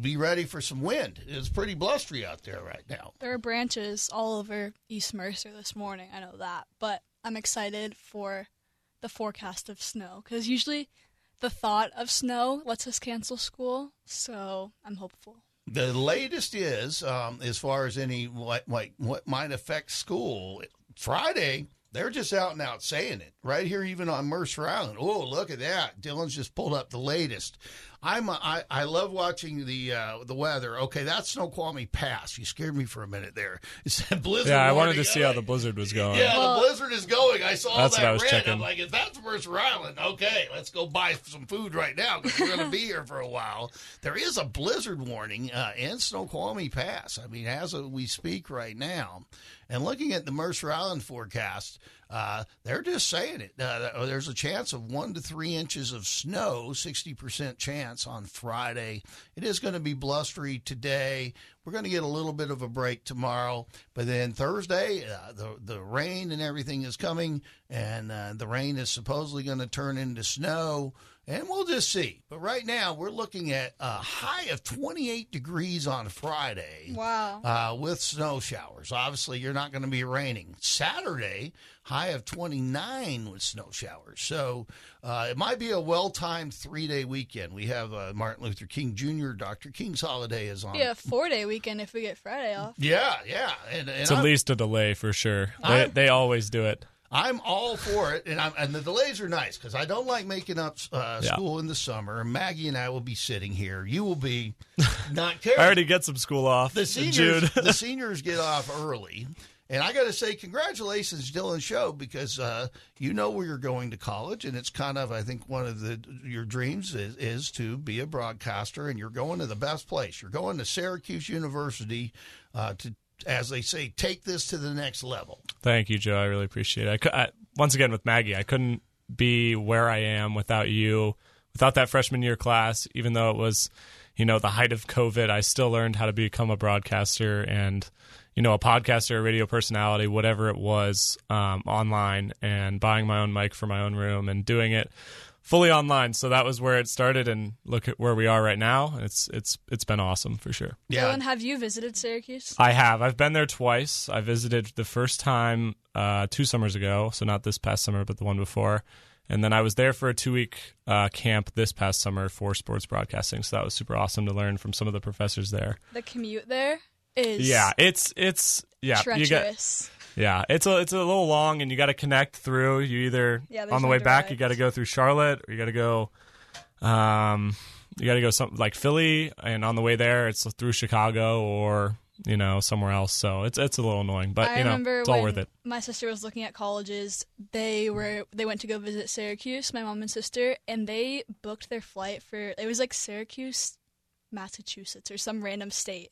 be ready for some wind. It's pretty blustery out there right now. There are branches all over East Mercer this morning. I know that, but I'm excited for the forecast of snow because usually the thought of snow lets us cancel school. So I'm hopeful. The latest is, um, as far as any what, might affect school, Friday they're just out and out saying it right here, even on Mercer Island. Oh, look at that! Dylan's just pulled up the latest. I'm a, I, I love watching the uh, the weather. Okay, that's Snoqualmie Pass. You scared me for a minute there. It's blizzard. Yeah, I wanted to see how the blizzard was going. Yeah, well, the blizzard is going. I saw that's that what I was red. checking. I'm like, if that's Mercer Island, okay, let's go buy some food right now because we're going to be here for a while. There is a blizzard warning uh, in Snoqualmie Pass. I mean, as we speak right now, and looking at the Mercer Island forecast. Uh, they're just saying it. Uh, there's a chance of one to three inches of snow, 60% chance on Friday. It is going to be blustery today. We're going to get a little bit of a break tomorrow, but then Thursday, uh, the the rain and everything is coming, and uh, the rain is supposedly going to turn into snow and we'll just see. But right now, we're looking at a high of 28 degrees on Friday. Wow. Uh, with snow showers. Obviously, you're not going to be raining. Saturday, high of 29 with snow showers. So uh, it might be a well timed three day weekend. We have uh, Martin Luther King Jr., Dr. King's holiday is on. Yeah, four day weekend if we get Friday off. Yeah, yeah. And, and it's at I'm, least a delay for sure. They, they always do it. I'm all for it, and I'm, and the delays are nice because I don't like making up uh, school yeah. in the summer. Maggie and I will be sitting here. You will be not caring. I already get some school off. The seniors, the seniors get off early, and I got to say, congratulations, Dylan Shobe, because uh, you know where you're going to college, and it's kind of, I think, one of the your dreams is, is to be a broadcaster, and you're going to the best place. You're going to Syracuse University uh, to as they say, take this to the next level. Thank you, Joe. I really appreciate it. I, I, once again, with Maggie, I couldn't be where I am without you, without that freshman year class. Even though it was, you know, the height of COVID, I still learned how to become a broadcaster, and you know, a podcaster, a radio personality, whatever it was, um, online and buying my own mic for my own room and doing it fully online. So that was where it started, and look at where we are right now. It's it's it's been awesome for sure. Yeah. Dylan, have you visited Syracuse? I have. I've been there twice. I visited the first time uh, two summers ago, so not this past summer, but the one before. And then I was there for a two week uh, camp this past summer for sports broadcasting. So that was super awesome to learn from some of the professors there. The commute there is Yeah, it's it's yeah you got treacherous. Yeah it's a it's a little long and you got to connect through. You either Yeah, on the way back you got to go through Charlotte or you got to go um you got to go something like Philly and on the way there it's through Chicago or you know somewhere else. So it's it's a little annoying, but I you know it's all worth it. My sister was looking at colleges. They were they went to go visit Syracuse, my mom and sister, and they booked their flight for it was like Syracuse, Massachusetts or some random state.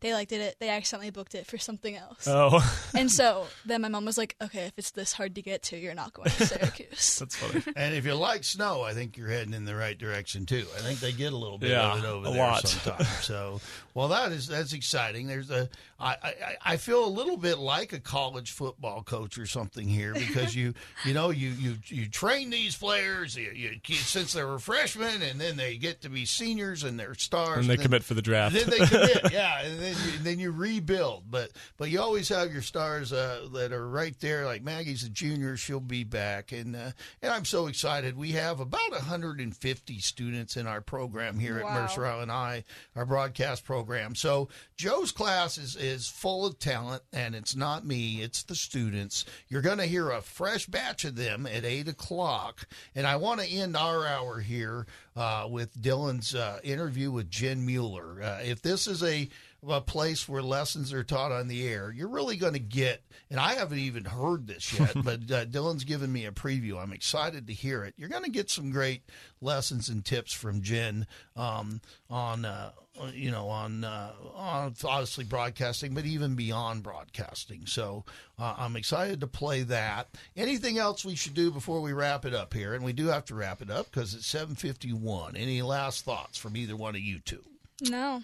They like did it. They accidentally booked it for something else. Oh, And so then my mom was like, "Okay, if it's this hard to get to, you're not going to Syracuse." that's funny. And if you like snow, I think you're heading in the right direction too. I think they get a little bit Yeah, of it over a there lot. sometimes. So, well, that is that's exciting. There's a I, I I feel a little bit like a college football coach or something here because you you know you you you train these players you, you, since they were freshmen and then they get to be seniors and they're stars And they then- commit for the draft. then they commit, yeah, and then you, then you rebuild. But but you always have your stars uh, that are right there. Like Maggie's a junior; she'll be back, and uh, and I'm so excited. We have about 150 students in our program here at Wow. Mercer Island High, our broadcast program. So Joe's class is is full of talent, and it's not me; it's the students. You're going to hear a fresh batch of them at eight o'clock, and I want to end our hour here uh, with Dylan's uh, interview with Jen Mueller. Uh, if this is a a place where lessons are taught on the air, you're really going to get, and I haven't even heard this yet, but uh, Dylan's given me a preview. I'm excited to hear it. You're going to get some great lessons and tips from Jen um, on, uh, you know, on, uh, on obviously broadcasting, but even beyond broadcasting. So uh, I'm excited to play that. Anything else we should do before we wrap it up here? And we do have to wrap it up because it's 7:51. Any last thoughts from either one of you two? no.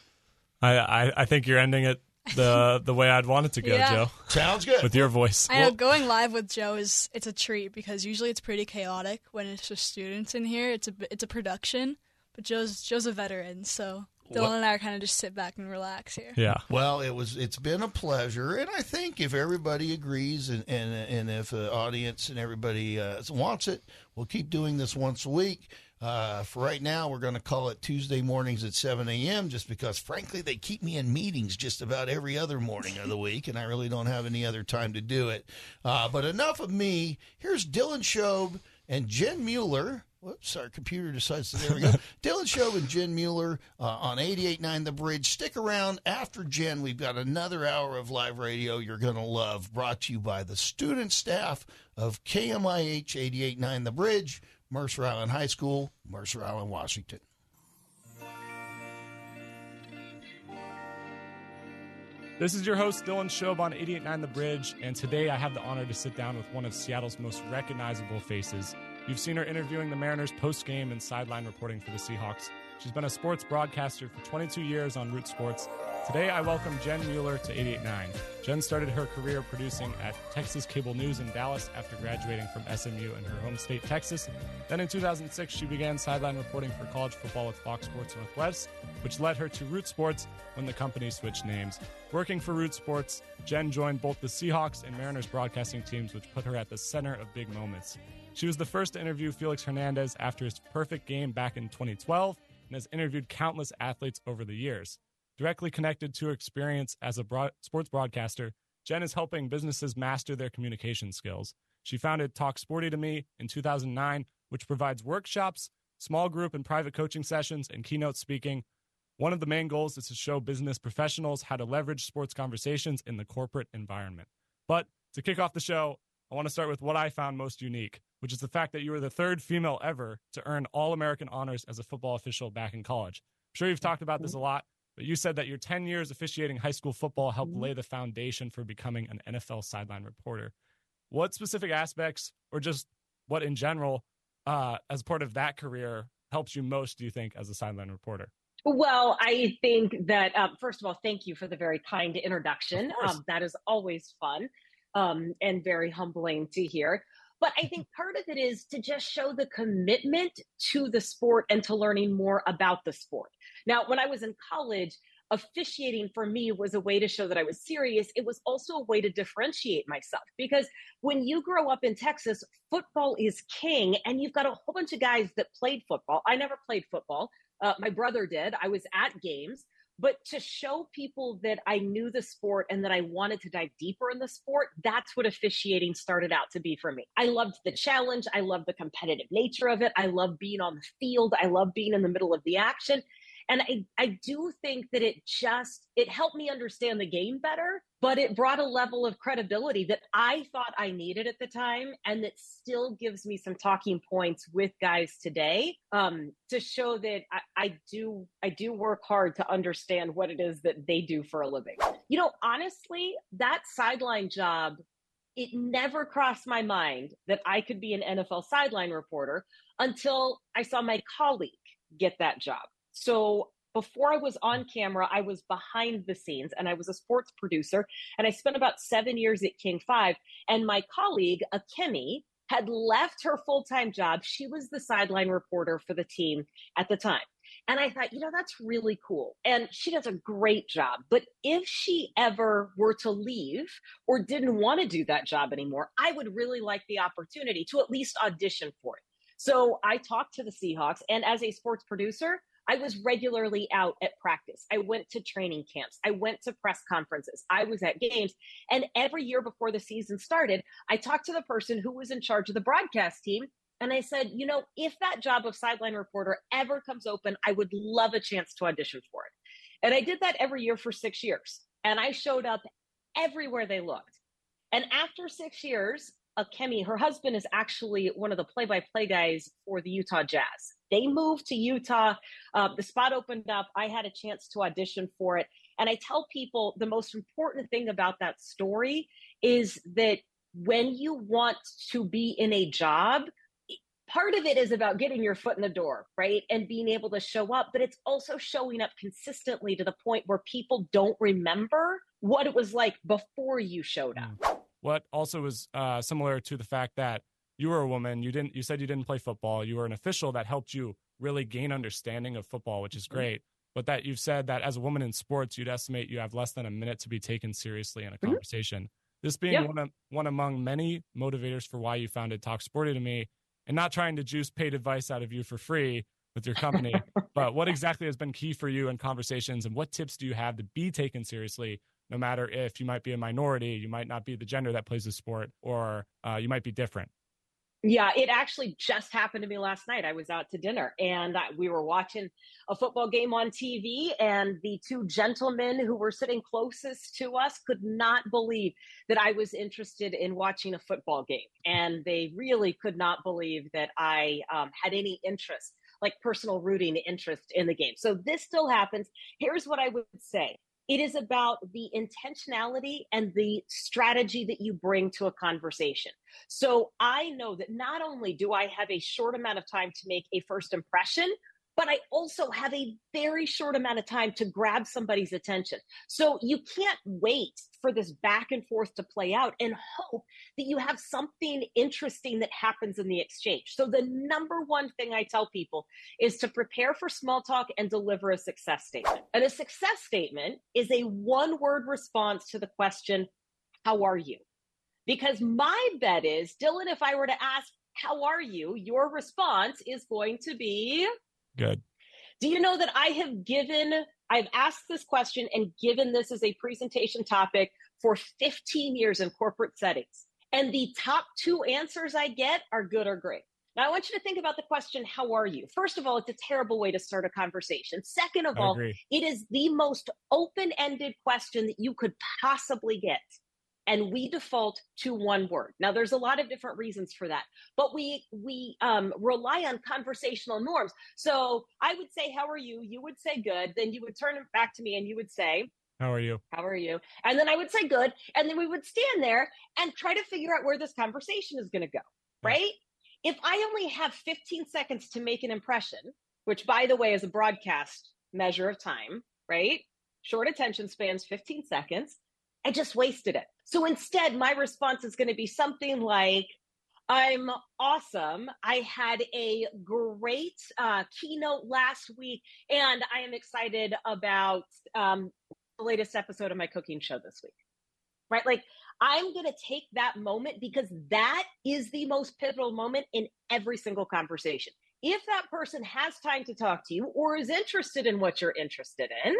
I, I I think you're ending it the the way I'd want it to go, Yeah. Joe, Sounds good. with your voice. I know going live with Joe is it's a treat because usually it's pretty chaotic when it's just students in here. It's a it's a production, but Joe's Joe's a veteran, so Dylan What- and I are kind of just sit back and relax here. Yeah. Well, it was. It's been a pleasure, and I think if everybody agrees, and and, and if the audience and everybody uh, wants it, we'll keep doing this once a week. Uh, for right now, we're going to call it Tuesday mornings at 7 a.m. Just because, frankly, they keep me in meetings just about every other morning of the week, and I really don't have any other time to do it. Uh, but enough of me. Here's Dylan Shobe and Jen Mueller. Whoops, our computer decides to. There we go. Dylan Shobe and Jen Mueller uh, on 88.9 The Bridge. Stick around after Jen. We've got another hour of live radio you're going to love, brought to you by the student staff of KMIH 88.9 The Bridge, Mercer Island High School, Mercer Island, Washington. This is your host, Dylan Shobe on 88.9 The Bridge, and today I have the honor to sit down with one of Seattle's most recognizable faces. You've seen her interviewing the Mariners post-game and sideline reporting for the Seahawks. She's been a sports broadcaster for 22 years on Root Sports. Today I welcome Jen Mueller to 88.9. Jen started her career producing at Texas Cable News in Dallas after graduating from SMU in her home state, Texas. Then in 2006, she began sideline reporting for college football with Fox Sports Northwest, which led her to Root Sports when the company switched names. Working for Root Sports, Jen joined both the Seahawks and Mariners broadcasting teams, which put her at the center of big moments. She was the first to interview Felix Hernandez after his perfect game back in 2012 and has interviewed countless athletes over the years. Directly connected to her experience as a broad- sports broadcaster, Jen is helping businesses master their communication skills. She founded Talk Sporty to Me in 2009, which provides workshops, small group and private coaching sessions, and keynote speaking. One of the main goals is to show business professionals how to leverage sports conversations in the corporate environment. But to kick off the show, I want to start with what I found most unique, which is the fact that you were the third female ever to earn All American honors as a football official back in college. I'm sure you've talked about this mm-hmm. a lot, but you said that your 10 years officiating high school football helped lay the foundation for becoming an NFL sideline reporter. What specific aspects, or just what in general, uh, as part of that career, helps you most, do you think, as a sideline reporter? Well, I think that um, first of all, thank you for the very kind introduction. Um, that is always fun um, and very humbling to hear. But I think part of it is to just show the commitment to the sport and to learning more about the sport. Now, when I was in college, officiating for me was a way to show that I was serious. It was also a way to differentiate myself because when you grow up in Texas, football is king, and you've got a whole bunch of guys that played football. I never played football. Uh, my brother did. I was at games. But to show people that I knew the sport and that I wanted to dive deeper in the sport, that's what officiating started out to be for me. I loved the challenge. I loved the competitive nature of it. I love being on the field. I love being in the middle of the action and I, I do think that it just it helped me understand the game better but it brought a level of credibility that i thought i needed at the time and that still gives me some talking points with guys today um, to show that I, I do i do work hard to understand what it is that they do for a living you know honestly that sideline job it never crossed my mind that I could be an NFL sideline reporter until I saw my colleague get that job. So before I was on camera, I was behind the scenes and I was a sports producer. And I spent about seven years at King 5. And my colleague, Akemi, had left her full time job. She was the sideline reporter for the team at the time. And I thought, you know, that's really cool. And she does a great job. But if she ever were to leave or didn't want to do that job anymore, I would really like the opportunity to at least audition for it. So I talked to the Seahawks. And as a sports producer, I was regularly out at practice. I went to training camps. I went to press conferences. I was at games. And every year before the season started, I talked to the person who was in charge of the broadcast team. And I said, you know, if that job of sideline reporter ever comes open, I would love a chance to audition for it. And I did that every year for six years. And I showed up everywhere they looked. And after six years, Akemi, her husband is actually one of the play by play guys for the Utah Jazz. They moved to Utah. Uh, the spot opened up. I had a chance to audition for it. And I tell people the most important thing about that story is that when you want to be in a job, part of it is about getting your foot in the door, right? And being able to show up, but it's also showing up consistently to the point where people don't remember what it was like before you showed up. Mm. What also was uh, similar to the fact that you were a woman. You didn't. You said you didn't play football. You were an official that helped you really gain understanding of football, which is mm-hmm. great. But that you've said that as a woman in sports, you'd estimate you have less than a minute to be taken seriously in a mm-hmm. conversation. This being yeah. one, of, one among many motivators for why you founded Talk Sporty to me, and not trying to juice paid advice out of you for free with your company, but what exactly has been key for you in conversations, and what tips do you have to be taken seriously no matter if you might be a minority, you might not be the gender that plays the sport, or uh, you might be different. Yeah, it actually just happened to me last night. I was out to dinner and we were watching a football game on TV, and the two gentlemen who were sitting closest to us could not believe that I was interested in watching a football game. And they really could not believe that I um, had any interest, like personal rooting interest in the game. So this still happens. Here's what I would say it is about the intentionality and the strategy that you bring to a conversation. So I know that not only do I have a short amount of time to make a first impression, but I also have a very short amount of time to grab somebody's attention. So you can't wait for this back and forth to play out and hope that you have something interesting that happens in the exchange. So the number one thing I tell people is to prepare for small talk and deliver a success statement. And a success statement is a one word response to the question, how are you? Because my bet is, Dylan, if I were to ask, how are you? Your response is going to be Good. Do you know that I have given, I've asked this question and given this as a presentation topic for 15 years in corporate settings. And the top two answers I get are good or great. Now, I want you to think about the question, how are you? First of all, it's a terrible way to start a conversation. Second of all, it is the most open ended question that you could possibly get and we default to one word. Now, there's a lot of different reasons for that, but we we um, rely on conversational norms. So I would say, "How are you?" You would say, "Good." Then you would turn it back to me, and you would say, "How are you?" How are you? And then I would say, "Good," and then we would stand there and try to figure out where this conversation is going to go. Right? If I only have 15 seconds to make an impression, which, by the way, is a broadcast measure of time, right? Short attention spans, 15 seconds. I just wasted it. So instead, my response is going to be something like, I'm awesome. I had a great uh, keynote last week, and I am excited about um, the latest episode of my cooking show this week. Right? Like, I'm going to take that moment because that is the most pivotal moment in every single conversation. If that person has time to talk to you or is interested in what you're interested in,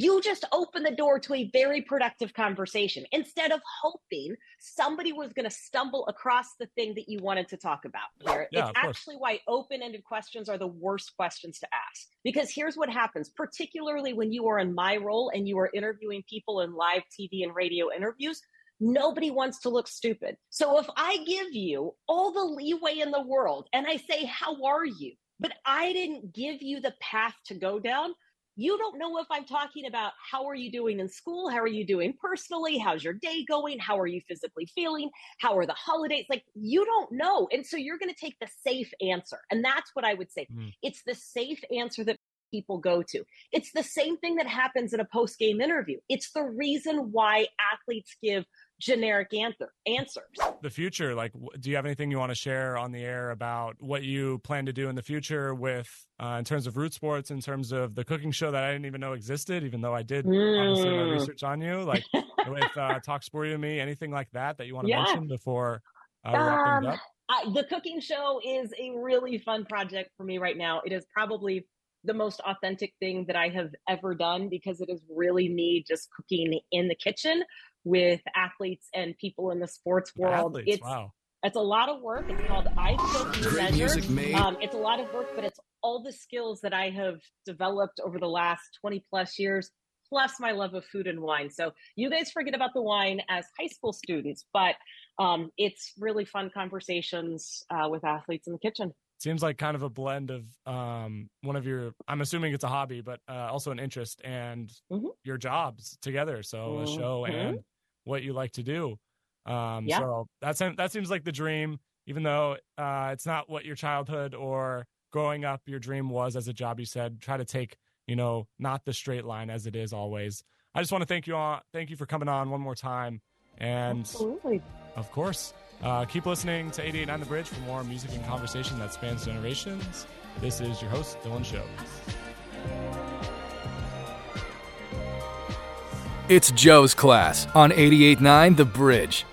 you just open the door to a very productive conversation instead of hoping somebody was going to stumble across the thing that you wanted to talk about here. Yeah, it's actually why open ended questions are the worst questions to ask. Because here's what happens, particularly when you are in my role and you are interviewing people in live TV and radio interviews. Nobody wants to look stupid. So if I give you all the leeway in the world and I say, How are you? But I didn't give you the path to go down, you don't know if I'm talking about how are you doing in school? How are you doing personally? How's your day going? How are you physically feeling? How are the holidays? Like you don't know. And so you're going to take the safe answer. And that's what I would say. Mm. It's the safe answer that people go to. It's the same thing that happens in a post game interview. It's the reason why athletes give generic answer answers. The future, like, do you have anything you want to share on the air about what you plan to do in the future with, uh, in terms of root sports, in terms of the cooking show that I didn't even know existed, even though I did mm. obviously my research on you, like with uh, Talk Sporty to Me, anything like that that you want to yeah. mention before uh, wrapping um, up? I, the cooking show is a really fun project for me right now. It is probably the most authentic thing that I have ever done because it is really me just cooking in the kitchen with athletes and people in the sports world. Athletes, it's wow. it's a lot of work. It's called I Cook You Measure. Um, it's a lot of work, but it's all the skills that I have developed over the last 20 plus years, plus my love of food and wine. So you guys forget about the wine as high school students, but um, it's really fun conversations uh, with athletes in the kitchen seems like kind of a blend of um, one of your i'm assuming it's a hobby but uh, also an interest and mm-hmm. your jobs together so mm-hmm. a show and what you like to do um, yeah. so that's that seems like the dream even though uh, it's not what your childhood or growing up your dream was as a job you said try to take you know not the straight line as it is always i just want to thank you all thank you for coming on one more time and Absolutely. of course uh, keep listening to 889 The Bridge for more music and conversation that spans generations. This is your host, Dylan Shobe. It's Joe's class on 889 The Bridge.